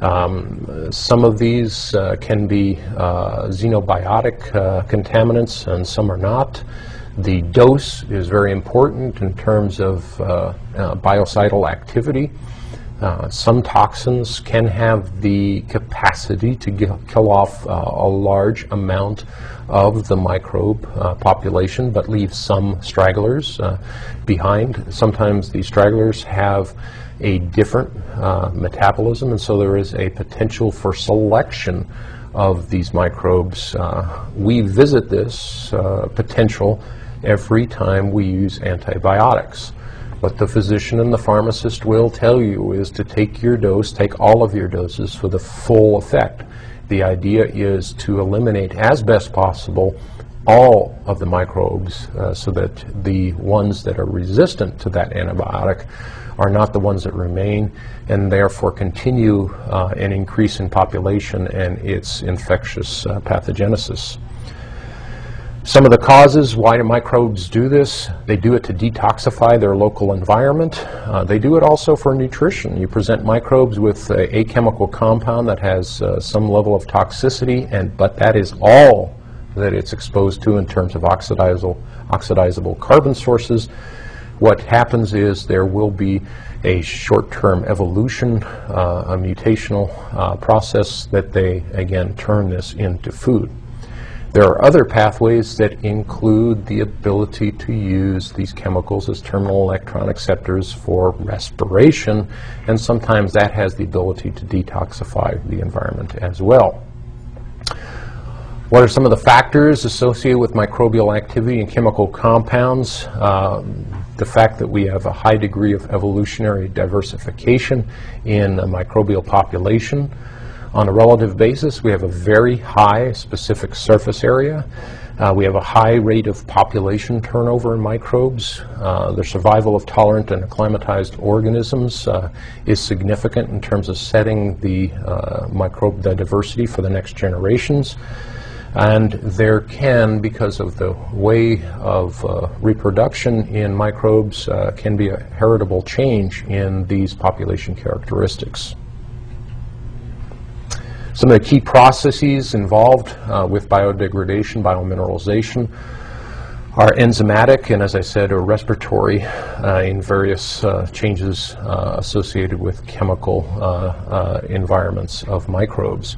Um, some of these uh, can be uh, xenobiotic uh, contaminants and some are not. The dose is very important in terms of uh, uh, biocidal activity. Uh, some toxins can have the capacity to kill off a large amount of the microbe population, but leave some stragglers behind. Sometimes these stragglers have a different uh, metabolism, and so there is a potential for selection of these microbes. Uh, we visit this uh, potential every time we use antibiotics. What the physician and the pharmacist will tell you is to take your dose, take all of your doses for the full effect. The idea is to eliminate as best possible all of the microbes uh, so that the ones that are resistant to that antibiotic are not the ones that remain and therefore continue uh, an increase in population and its infectious uh, pathogenesis. Some of the causes why do microbes do this, they do it to detoxify their local environment. Uh, they do it also for nutrition. You present microbes with a, a chemical compound that has uh, some level of toxicity, and but that is all that it's exposed to in terms of oxidizable, oxidizable carbon sources what happens is there will be a short-term evolution, uh, a mutational uh, process that they, again, turn this into food. There are other pathways that include the ability to use these chemicals as terminal electron acceptors for respiration, and sometimes that has the ability to detoxify the environment as well. What are some of the factors associated with microbial activity and chemical compounds? Um, the fact that we have a high degree of evolutionary diversification in the microbial population. On a relative basis, we have a very high specific surface area. Uh, we have a high rate of population turnover in microbes. Uh, the survival of tolerant and acclimatized organisms uh, is significant in terms of setting the uh, microbe the diversity for the next generations. And there can, because of the way of uh, reproduction in microbes, uh, can be a heritable change in these population characteristics. Some of the key processes involved uh, with biodegradation, biomineralization, are enzymatic and, as I said, are respiratory uh, in various uh, changes uh, associated with chemical environments of microbes.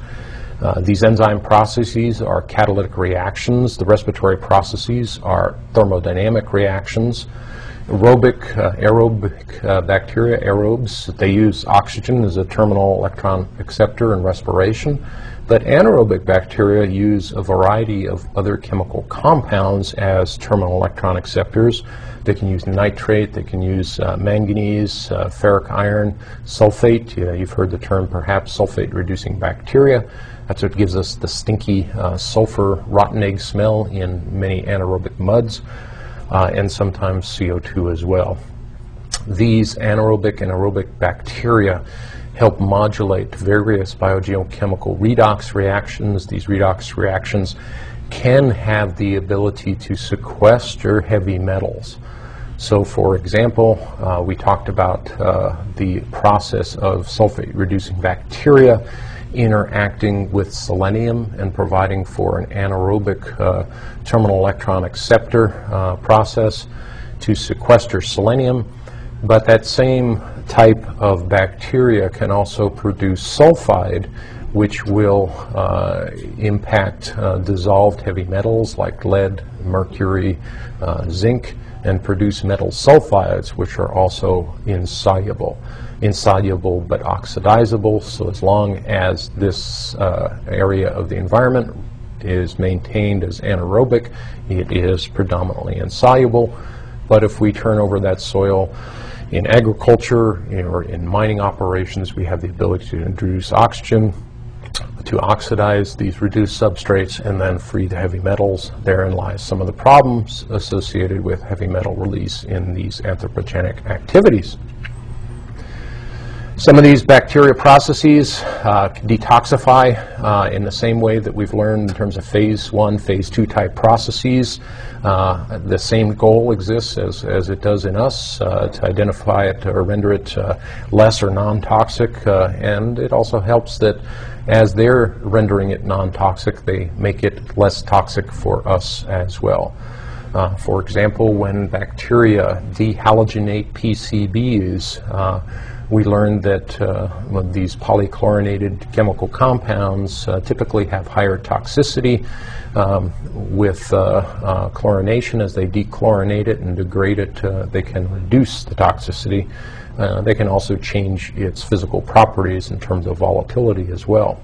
Uh, these enzyme processes are catalytic reactions. The respiratory processes are thermodynamic reactions. Aerobic, uh, aerobic uh, bacteria, aerobes, they use oxygen as a terminal electron acceptor in respiration. But anaerobic bacteria use a variety of other chemical compounds as terminal electron acceptors. They can use nitrate, they can use uh, manganese, uh, ferric iron, sulfate. you've heard the term perhaps sulfate reducing bacteria. That's what gives us the stinky uh, sulfur rotten egg smell in many anaerobic muds, uh, and sometimes CO2 as well. These anaerobic and aerobic bacteria help modulate various biogeochemical redox reactions. These redox reactions can have the ability to sequester heavy metals. So, for example, uh, we talked about uh, the process of sulfate reducing bacteria interacting with selenium and providing for an anaerobic uh, terminal electron acceptor uh, process to sequester selenium. But that same type of bacteria can also produce sulfide, which will uh, impact uh, dissolved heavy metals like lead, mercury, uh, zinc, and produce metal sulfides, which are also insoluble insoluble but oxidizable. So as long as this uh, area of the environment is maintained as anaerobic, it is predominantly insoluble. But if we turn over that soil in agriculture or in mining operations, we have the ability to introduce oxygen to oxidize these reduced substrates and then free the heavy metals. Therein lies some of the problems associated with heavy metal release in these anthropogenic activities. Some of these bacteria processes uh, detoxify uh, in the same way that we've learned in terms of phase one, phase two type processes. Uh, the same goal exists as, as it does in us uh, to identify it or render it uh, less or non-toxic uh, and it also helps that as they're rendering it non-toxic they make it less toxic for us as well. Uh, for example, when bacteria dehalogenate PCBs, uh, we learned that uh, these polychlorinated chemical compounds uh, typically have higher toxicity um, with uh, uh, chlorination. As they dechlorinate it and degrade it, uh, they can reduce the toxicity. they can also change its physical properties in terms of volatility as well.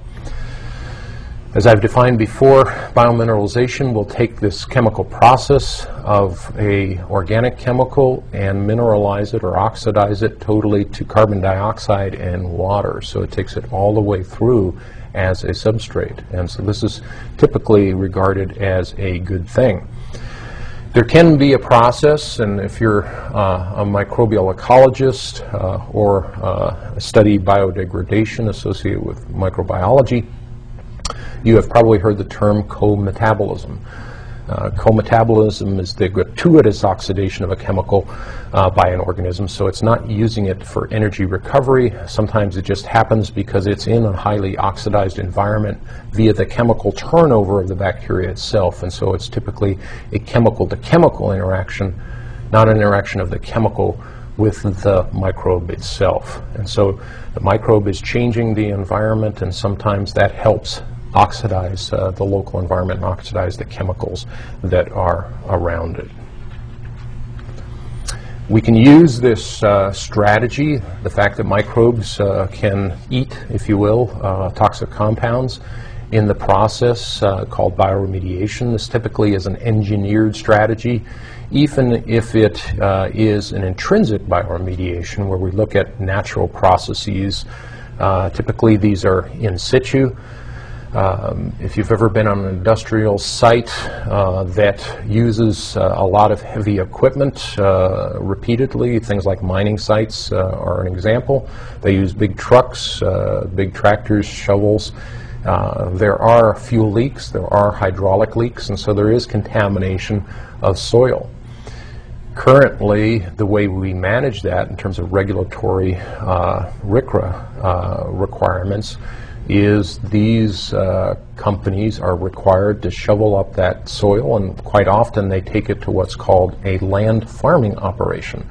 As I've defined before, biomineralization will take this chemical process of a organic chemical and mineralize it or oxidize it totally to carbon dioxide and water. So it takes it all the way through as a substrate. And so this is typically regarded as a good thing. There can be a process, and if you're uh, a microbial ecologist uh, or uh, study biodegradation associated with microbiology, you have probably heard the term co-metabolism. Uh, co-metabolism is the gratuitous oxidation of a chemical uh, by an organism, so it's not using it for energy recovery. Sometimes it just happens because it's in a highly oxidized environment via the chemical turnover of the bacteria itself, and so it's typically a chemical-to-chemical -chemical interaction, not an interaction of the chemical with the microbe itself. And so the microbe is changing the environment, and sometimes that helps oxidize uh, the local environment and oxidize the chemicals that are around it. We can use this uh, strategy, the fact that microbes uh, can eat, if you will, uh, toxic compounds in the process uh, called bioremediation. This typically is an engineered strategy, even if it uh, is an intrinsic bioremediation where we look at natural processes. typically these are in situ. Um, if you've ever been on an industrial site uh, that uses uh, a lot of heavy equipment uh, repeatedly, things like mining sites uh, are an example. They use big trucks, uh, big tractors, shovels. Uh, there are fuel leaks, there are hydraulic leaks, and so there is contamination of soil. Currently, the way we manage that in terms of regulatory RCRA requirements is these uh, companies are required to shovel up that soil, and quite often they take it to what's called a land farming operation.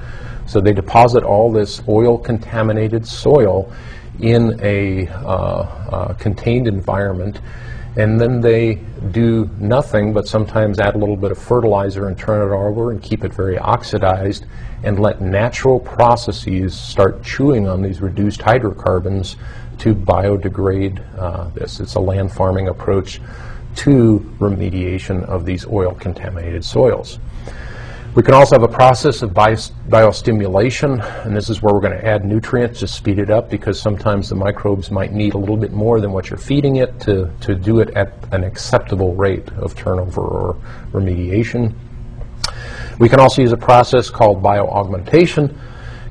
So they deposit all this oil contaminated soil in a uh, uh, contained environment, and then they do nothing but sometimes add a little bit of fertilizer and turn it over and keep it very oxidized and let natural processes start chewing on these reduced hydrocarbons to biodegrade uh, this. It's a land farming approach to remediation of these oil contaminated soils. We can also have a process of biostimulation, and this is where we're going to add nutrients to speed it up because sometimes the microbes might need a little bit more than what you're feeding it to, to do it at an acceptable rate of turnover or remediation. We can also use a process called bioaugmentation,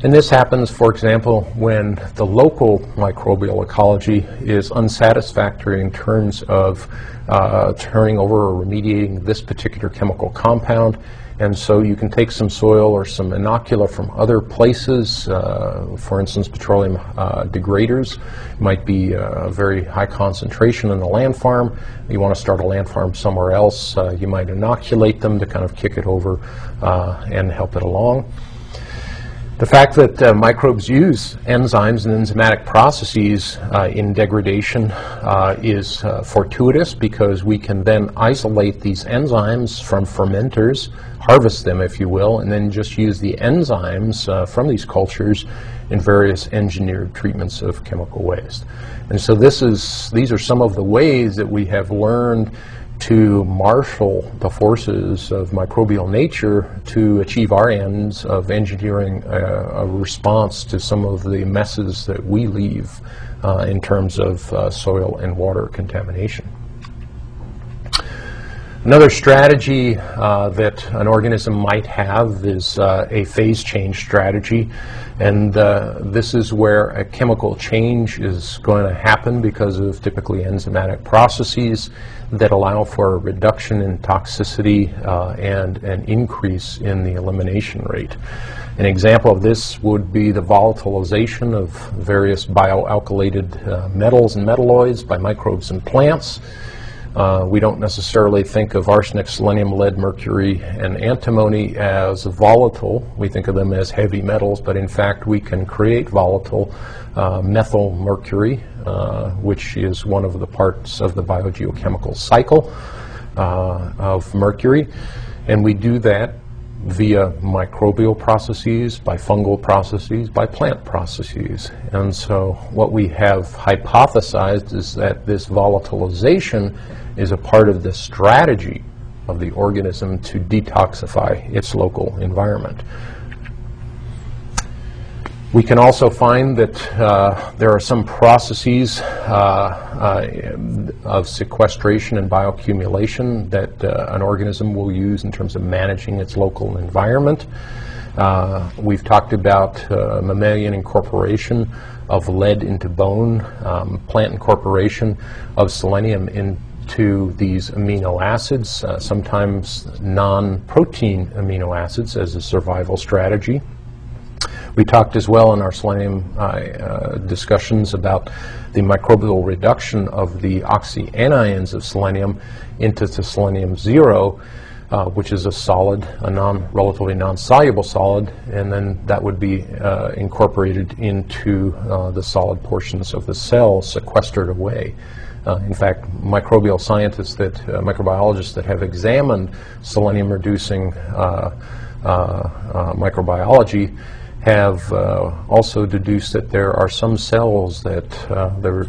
and this happens, for example, when the local microbial ecology is unsatisfactory in terms of uh, turning over or remediating this particular chemical compound. And so you can take some soil or some inocula from other places, uh, for instance, petroleum uh, degraders might be a very high concentration in the land farm. You want to start a land farm somewhere else, uh, you might inoculate them to kind of kick it over uh, and help it along. The fact that uh, microbes use enzymes and enzymatic processes uh, in degradation uh, is uh, fortuitous because we can then isolate these enzymes from fermenters, harvest them, if you will, and then just use the enzymes uh, from these cultures in various engineered treatments of chemical waste. And so this is, these are some of the ways that we have learned to marshal the forces of microbial nature to achieve our ends of engineering a, a response to some of the messes that we leave uh, in terms of uh, soil and water contamination. Another strategy uh, that an organism might have is uh, a phase change strategy. And uh, this is where a chemical change is going to happen because of typically enzymatic processes that allow for a reduction in toxicity uh, and an increase in the elimination rate. An example of this would be the volatilization of various bioalkylated uh, metals and metalloids by microbes and plants. Uh, we don't necessarily think of arsenic, selenium, lead, mercury, and antimony as volatile. We think of them as heavy metals, but in fact we can create volatile uh, methyl mercury, uh, which is one of the parts of the biogeochemical cycle uh, of mercury. And we do that via microbial processes, by fungal processes, by plant processes. And so what we have hypothesized is that this volatilization is a part of the strategy of the organism to detoxify its local environment. We can also find that uh, there are some processes uh, uh, of sequestration and bioaccumulation that uh, an organism will use in terms of managing its local environment. Uh, we've talked about uh, mammalian incorporation of lead into bone, um, plant incorporation of selenium in to these amino acids, uh, sometimes non-protein amino acids as a survival strategy. We talked as well in our selenium uh, uh, discussions about the microbial reduction of the oxyanions of selenium into selenium zero, uh, which is a solid, a non, relatively non-soluble solid, and then that would be uh, incorporated into uh, the solid portions of the cell, sequestered away. Uh, in fact, microbial scientists that, uh, microbiologists that have examined selenium reducing uh, uh, uh, microbiology have also deduced that there are some cells that there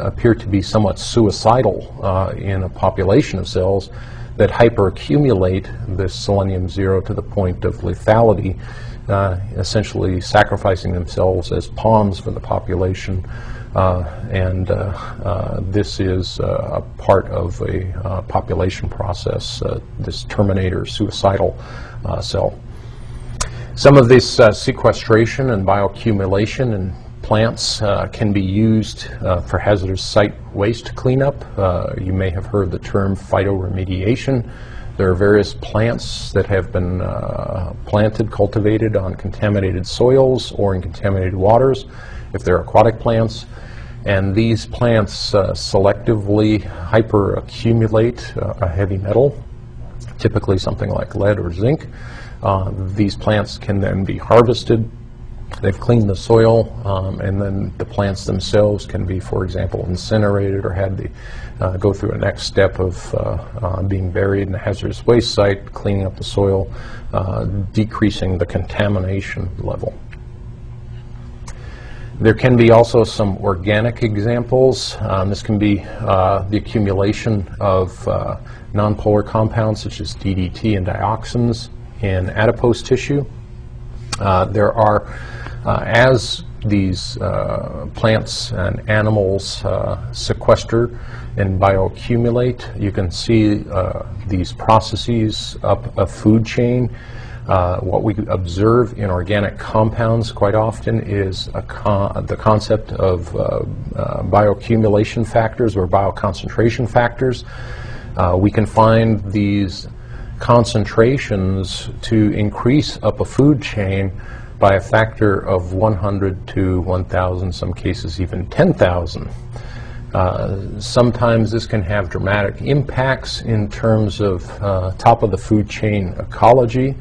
appear to be somewhat suicidal in a population of cells that hyperaccumulate this selenium zero to the point of lethality, uh, essentially sacrificing themselves as pawns for the population and uh, uh, this is a part of a population process, this terminator suicidal cell. Some of this sequestration and bioaccumulation in plants uh, can be used uh, for hazardous site waste cleanup. Uh, you may have heard the term phytoremediation. There are various plants that have been planted, cultivated on contaminated soils or in contaminated waters. If they're aquatic plants, and these plants uh, selectively hyperaccumulate uh, a heavy metal, typically something like lead or zinc. Uh, these plants can then be harvested. They've cleaned the soil, um, and then the plants themselves can be, for example, incinerated or had to uh, go through a next step of uh, uh, being buried in a hazardous waste site, cleaning up the soil, decreasing the contamination level. There can be also some organic examples. Um, this can be uh, the accumulation of uh, nonpolar compounds such as DDT and dioxins in adipose tissue. Uh, there are, uh, as these uh, plants and animals uh, sequester and bioaccumulate, you can see these processes up a food chain uh, what we observe in organic compounds quite often is con the concept of uh, uh, bioaccumulation factors or bioconcentration factors. Uh, we can find these concentrations to increase up a food chain by a factor of 100 to 1,000, some cases even 10,000. Uh, sometimes this can have dramatic impacts in terms of uh, top of the food chain ecology.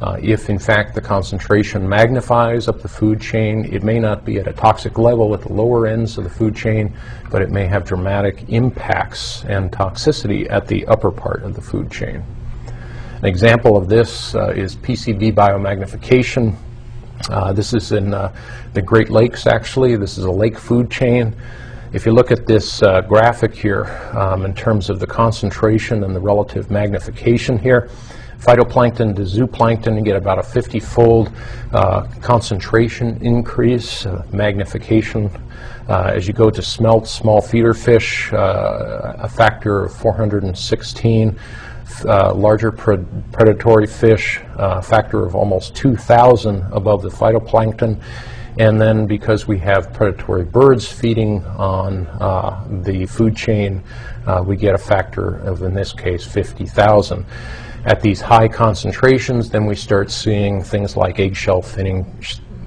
Uh, if in fact the concentration magnifies up the food chain, it may not be at a toxic level at the lower ends of the food chain, but it may have dramatic impacts and toxicity at the upper part of the food chain. An example of this uh, is PCB biomagnification. Uh, this is in uh, the Great Lakes actually. This is a lake food chain. If you look at this uh, graphic here um, in terms of the concentration and the relative magnification here, phytoplankton to zooplankton, you get about a 50-fold uh, concentration increase, uh, magnification. Uh, as you go to smelt, small feeder fish, uh, a factor of 416. Uh, larger predatory fish, uh, factor of almost 2,000 above the phytoplankton. And then because we have predatory birds feeding on uh, the food chain, uh, we get a factor of, in this case, 50,000. At these high concentrations, then we start seeing things like eggshell thinning,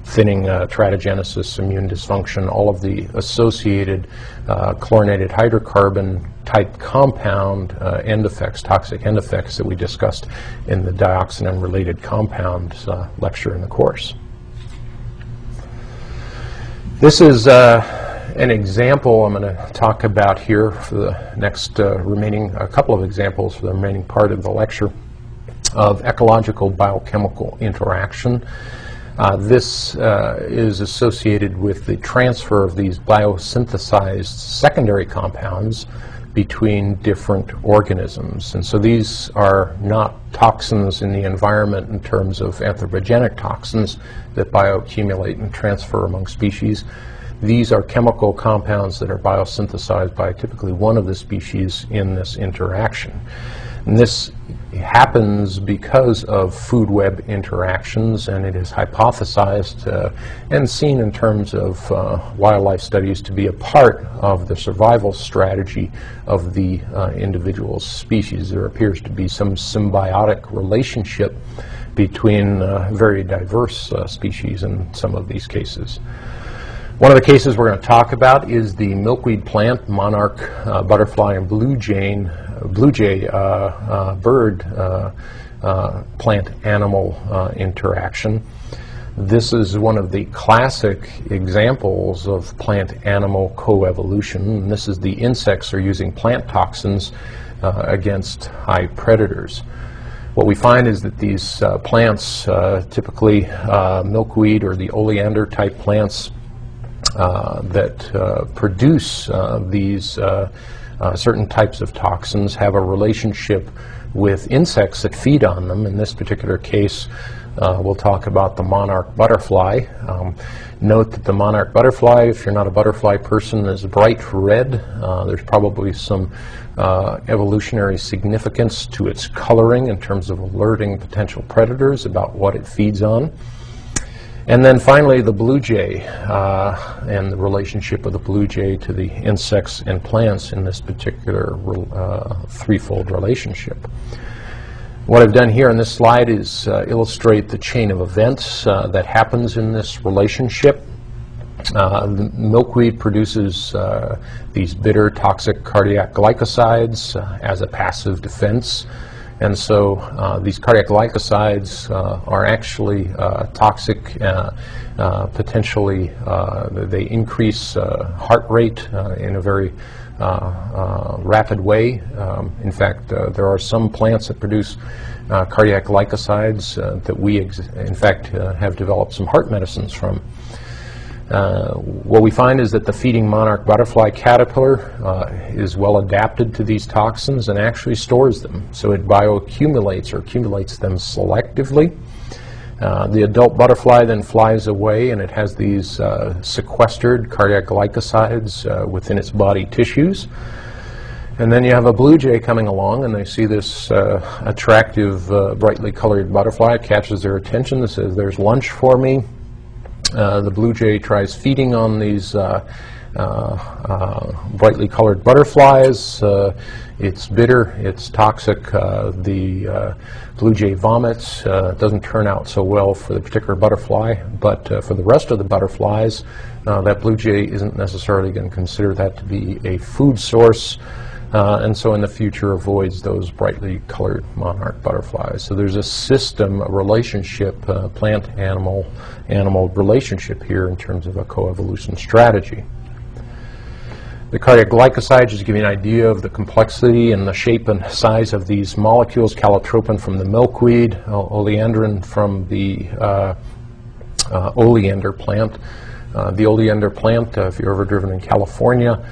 thinning uh, teratogenesis, immune dysfunction, all of the associated uh, chlorinated hydrocarbon type compound uh, end effects, toxic end effects that we discussed in the dioxin related compounds uh, lecture in the course. This is uh, an example I'm going to talk about here for the next uh, remaining, a couple of examples for the remaining part of the lecture of ecological biochemical interaction. Uh, this uh, is associated with the transfer of these biosynthesized secondary compounds between different organisms. And so these are not toxins in the environment in terms of anthropogenic toxins that bioaccumulate and transfer among species. These are chemical compounds that are biosynthesized by typically one of the species in this interaction. And this happens because of food web interactions, and it is hypothesized uh, and seen in terms of uh, wildlife studies to be a part of the survival strategy of the uh, individual species. There appears to be some symbiotic relationship between uh, very diverse uh, species in some of these cases. One of the cases we're going to talk about is the milkweed plant, monarch uh, butterfly and blue jay, blue jay uh, uh, bird uh, uh, plant animal uh, interaction. This is one of the classic examples of plant animal coevolution. This is the insects are using plant toxins against high predators. What we find is that these plants, typically milkweed or the oleander type plants, uh, that uh, produce uh, these certain types of toxins have a relationship with insects that feed on them. In this particular case, uh, we'll talk about the monarch butterfly. Um, note that the monarch butterfly, if you're not a butterfly person, is bright red. Uh, there's probably some uh, evolutionary significance to its coloring in terms of alerting potential predators about what it feeds on. And then finally, the blue jay uh, and the relationship of the blue jay to the insects and plants in this particular uh, threefold relationship. What I've done here on this slide is uh, illustrate the chain of events uh, that happens in this relationship. Uh, milkweed produces uh, these bitter, toxic cardiac glycosides as a passive defense. And so uh, these cardiac glycosides uh, are actually uh, toxic, uh, uh, potentially they increase heart rate in a very rapid way. Um, in fact, there are some plants that produce cardiac glycosides that we, in fact, have developed some heart medicines from. Uh, what we find is that the feeding monarch butterfly caterpillar uh, is well adapted to these toxins and actually stores them. So it bioaccumulates or accumulates them selectively. Uh, the adult butterfly then flies away and it has these uh, sequestered cardiac glycosides uh, within its body tissues. And then you have a blue jay coming along and they see this attractive, brightly colored butterfly. It catches their attention. It says, there's lunch for me. Uh, the blue jay tries feeding on these uh, uh, uh brightly colored butterflies. Uh, it's bitter, it's toxic. Uh, the blue jay vomits. it doesn't turn out so well for the particular butterfly, but for the rest of the butterflies, that blue jay isn't necessarily going to consider that to be a food source. Uh, and so in the future avoids those brightly colored monarch butterflies. So there's a system, a relationship, uh, plant-animal animal relationship here in terms of a coevolution strategy. The cardiac glycosides just give you an idea of the complexity and the shape and size of these molecules. Calotropin from the milkweed, oleandrin from the uh, uh, oleander plant. Uh, the oleander plant, uh, if you're ever driven in California,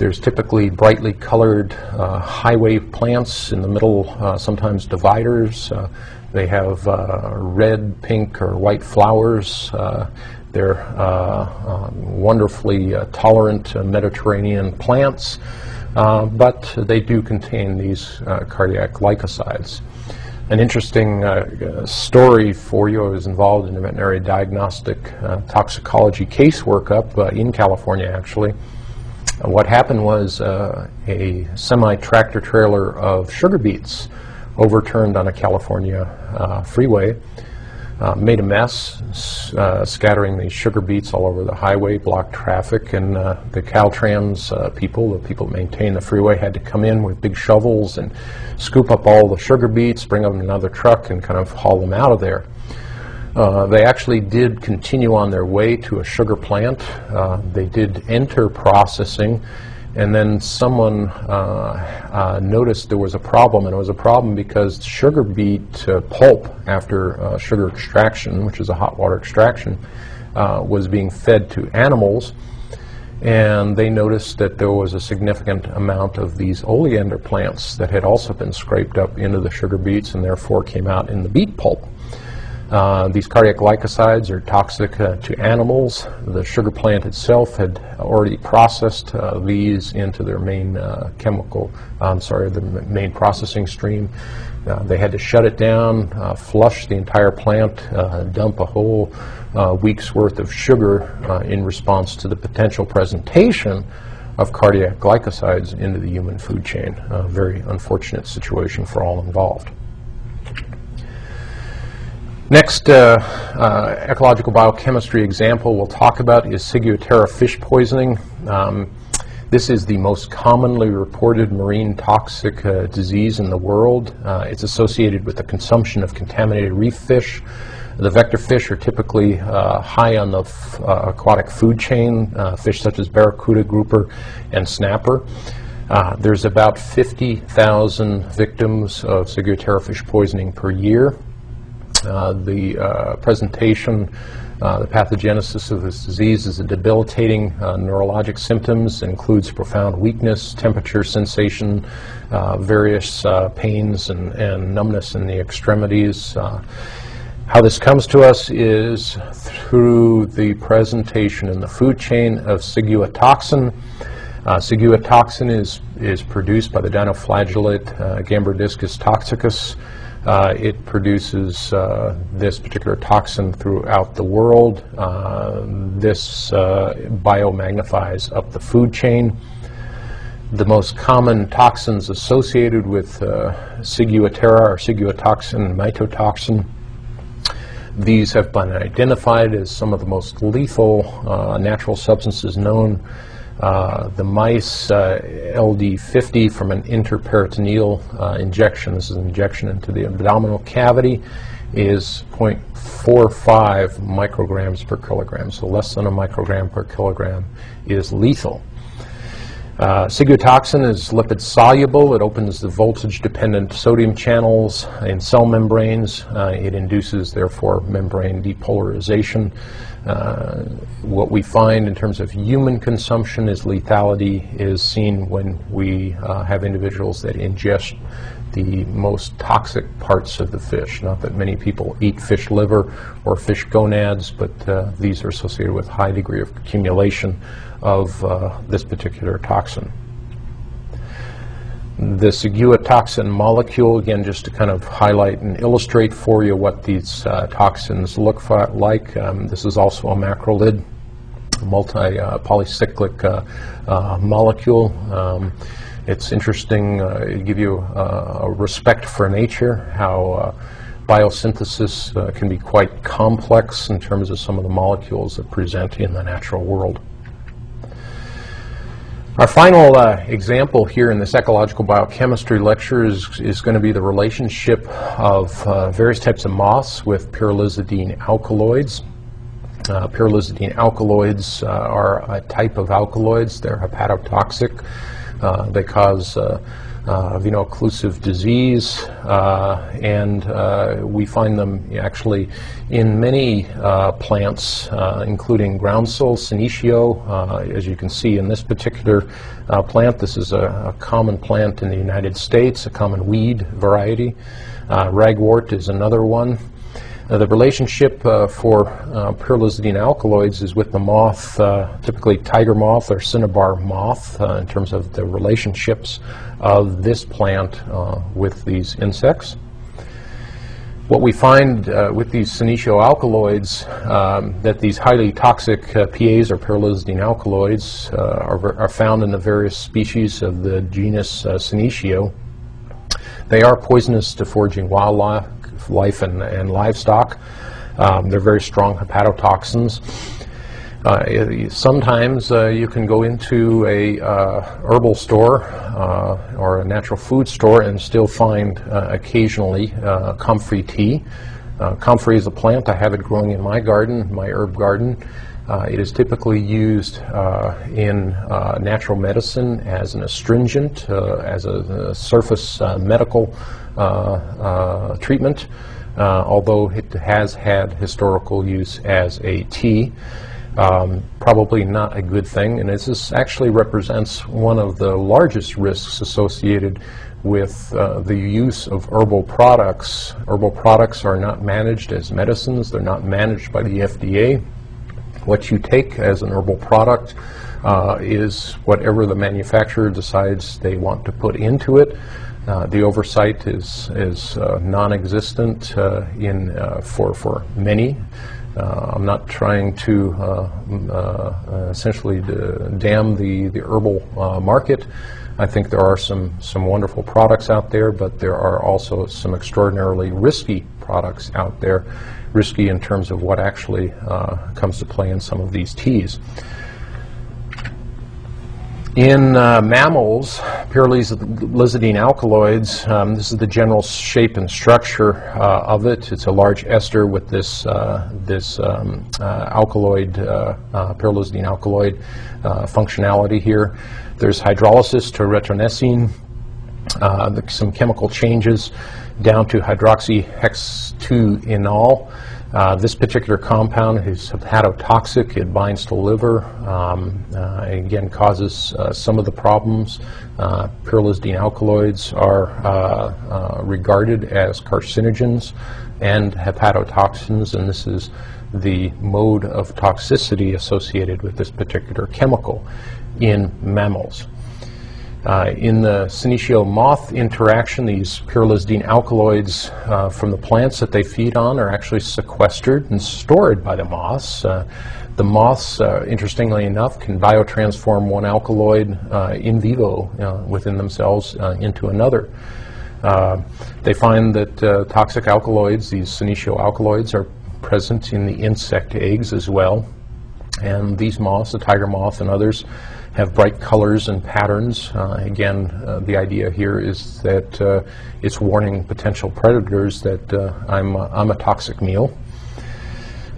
there's typically brightly colored uh, highway plants in the middle, uh, sometimes dividers. Uh, they have uh, red, pink, or white flowers. they're um, wonderfully tolerant Mediterranean plants, but they do contain these cardiac glycosides an interesting uh, story for you. I was involved in a veterinary diagnostic uh, toxicology case workup uh, in California, actually. What happened was uh, a semi-tractor trailer of sugar beets overturned on a California uh, freeway uh, made a mess, uh, scattering the sugar beets all over the highway, blocked traffic, and uh, the Caltrans uh, people, the people that maintain the freeway, had to come in with big shovels and scoop up all the sugar beets, bring them in another truck, and kind of haul them out of there. Uh, they actually did continue on their way to a sugar plant. Uh, they did enter processing and then someone uh, uh, noticed there was a problem, and it was a problem because sugar beet uh, pulp after sugar extraction, which is a hot water extraction, was being fed to animals, and they noticed that there was a significant amount of these oleander plants that had also been scraped up into the sugar beets and therefore came out in the beet pulp. Uh, these cardiac glycosides are toxic uh, to animals. The sugar plant itself had already processed uh, these into their main uh, chemical, I'm sorry, the main processing stream. Uh, they had to shut it down, flush the entire plant, dump a whole week's worth of sugar in response to the potential presentation of cardiac glycosides into the human food chain. A very unfortunate situation for all involved. Next uh, uh, ecological biochemistry example we'll talk about is Ciguatera fish poisoning. Um, this is the most commonly reported marine toxic uh, disease in the world. Uh, it's associated with the consumption of contaminated reef fish. The vector fish are typically uh, high on the uh, aquatic food chain, fish such as barracuda, grouper, and snapper. there's about 50,000 victims of Ciguatera fish poisoning per year. Uh, the uh, presentation, uh, the pathogenesis of this disease is a debilitating neurologic symptoms. Includes profound weakness, temperature sensation, various pains and, and, numbness in the extremities. How this comes to us is through the presentation in the food chain of ciguatoxin. Uh, ciguatoxin is, is produced by the dinoflagellate uh, Gambierdiscus toxicus. Uh, it produces uh, this particular toxin throughout the world. Uh, this uh, biomagnifies up the food chain. The most common toxins associated with uh, Ciguatera are ciguatoxin maitotoxin. These have been identified as some of the most lethal uh, natural substances known uh, the mice uh, LD50 from an intraperitoneal uh, injection, this is an injection into the abdominal cavity, is 0.45 micrograms per kilogram, so less than a microgram per kilogram is lethal. Uh, is lipid soluble. It opens the voltage dependent sodium channels in cell membranes. Uh, it induces, therefore, membrane depolarization. Uh, what we find in terms of human consumption is lethality is seen when we uh, have individuals that ingest the most toxic parts of the fish. Not that many people eat fish liver or fish gonads, but uh, these are associated with high degree of accumulation of uh, this particular toxin. The ciguatoxin molecule, again, just to kind of highlight and illustrate for you what these uh, toxins look like. Um, this is also a macrolide, multi-polycyclic uh, uh, molecule. Um, it's interesting, uh, give you uh, a respect for nature, how uh, biosynthesis uh, can be quite complex in terms of some of the molecules that present in the natural world. Our final uh, example here in this ecological biochemistry lecture is, is going to be the relationship of uh, various types of moss with pyrrolizidine alkaloids. Uh, pyrrolizidine alkaloids uh, are a type of alkaloids. They're hepatotoxic. They cause uh, uh, veno-occlusive disease, uh, and uh, we find them actually in many uh, plants, uh, including groundsel, senecio. Uh, as you can see in this particular uh, plant, this is a, a common plant in the United States, a common weed variety. Uh, ragwort is another one. Uh, the relationship uh, for uh, pyrrolizidine alkaloids is with the moth, uh, typically tiger moth or cinnabar moth, uh, in terms of the relationships of this plant uh, with these insects. What we find with these senecio alkaloids, um, that these highly toxic PAs or pyrrolizidine alkaloids are, are found in the various species of the genus Senecio. They are poisonous to foraging wildlife life and, and livestock. Um, they're very strong hepatotoxins. Uh, sometimes uh, you can go into a uh, herbal store uh, or a natural food store and still find uh, occasionally uh, comfrey tea. Comfrey is a plant. I have it growing in my garden, my herb garden. Uh, it is typically used uh, in uh, natural medicine as an astringent, as a, a surface medical treatment, although it has had historical use as a tea. Um, probably not a good thing, and this is actually represents one of the largest risks associated with uh, the use of herbal products. Herbal products are not managed as medicines, they're not managed by the FDA. What you take as an herbal product uh, is whatever the manufacturer decides they want to put into it. Uh, the oversight is is uh, non-existent uh, in uh, for for many. Uh, I'm not trying to essentially d- damn the the herbal market. I think there are some some wonderful products out there, but there are also some extraordinarily risky products out there. Risky in terms of what actually uh, comes to play in some of these teas. In uh, mammals, pyrrolizidine alkaloids, um, this is the general shape and structure uh, of it. It's a large ester with this, uh, this um, uh, alkaloid, uh, uh, pyrrolizidine alkaloid functionality here. There's hydrolysis to retronecine, uh, some chemical changes down to hydroxyhex2-enol. Uh, this particular compound is hepatotoxic. It binds to liver. Um, uh, and again, causes uh, some of the problems. Uh, pyrrolizidine alkaloids are uh, uh, regarded as carcinogens and hepatotoxins, and this is the mode of toxicity associated with this particular chemical in mammals. Uh, in the Senecio moth interaction, these pyrrolizidine alkaloids uh, from the plants that they feed on are actually sequestered and stored by the moths. Uh, the moths, uh, interestingly enough, can biotransform one alkaloid uh, in vivo uh, within themselves into another. They find that toxic alkaloids, these Senecio alkaloids, are present in the insect eggs as well. And these moths, the tiger moth and others, have bright colors and patterns. Uh, again, uh, the idea here is that uh, it's warning potential predators that uh, I'm, I'm a toxic meal.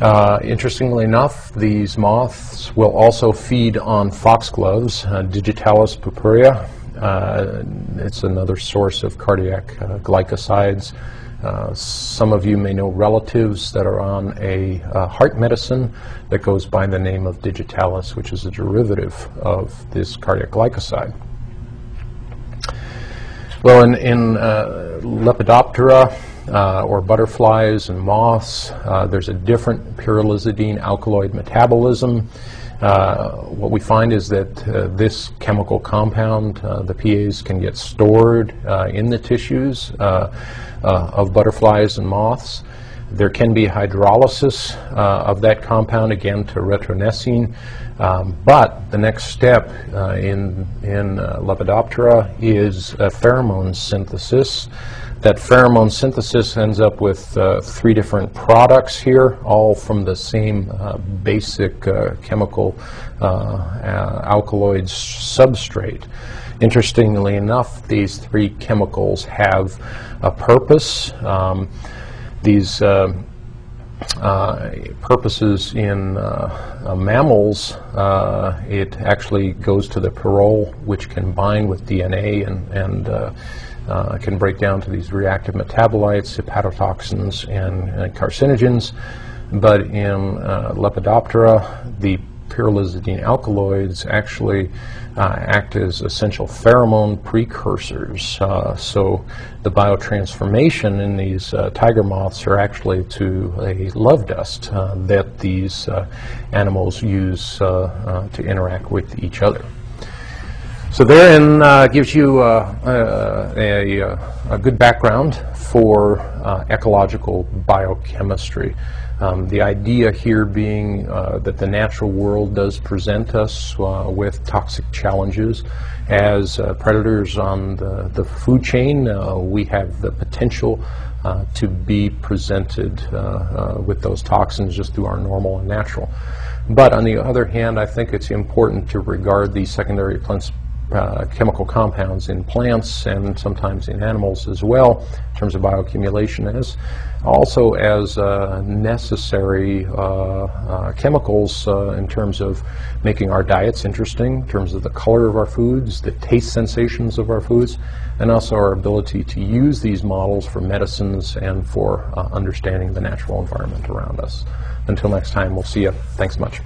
Uh, interestingly enough, these moths will also feed on foxgloves, uh, Digitalis purpurea. Uh, it's another source of cardiac glycosides. Uh, some of you may know relatives that are on a uh, heart medicine that goes by the name of digitalis, which is a derivative of this cardiac glycoside. Well, in, in uh, Lepidoptera, uh, or butterflies and moths, uh, there's a different pyrrolizidine alkaloid metabolism. Uh, what we find is that uh, this chemical compound, uh, the PAs, can get stored uh, in the tissues of butterflies and moths. There can be hydrolysis uh, of that compound, again, to retronecine. Um, but the next step uh, in, in uh, Lepidoptera is pheromone synthesis. That pheromone synthesis ends up with uh, three different products here, all from the same uh, basic uh, chemical uh, uh, alkaloid substrate. Interestingly enough, these three chemicals have a purpose. Um, these uh, purposes in mammals, it actually goes to the pyrrole, which can bind with DNA and, and uh, uh, can break down to these reactive metabolites, hepatotoxins, and, and carcinogens. But in Lepidoptera, the pyrrolizidine alkaloids actually uh, act as essential pheromone precursors. Uh, so the biotransformation in these uh, tiger moths are actually to a love dust uh, that these uh, animals use uh, to interact with each other. So therein gives you a, a, good background for ecological biochemistry. Um, the idea here being uh, that the natural world does present us uh, with toxic challenges. As uh, predators on the, the food chain, uh, we have the potential uh, to be presented uh, with those toxins just through our normal and natural. But on the other hand, I think it's important to regard these secondary uh, chemical compounds in plants and sometimes in animals as well, in terms of bioaccumulation, as also as uh, necessary uh, uh chemicals uh, in terms of making our diets interesting, in terms of the color of our foods, the taste sensations of our foods, and also our ability to use these models for medicines and for understanding the natural environment around us. Until next time, we'll see you. Thanks much.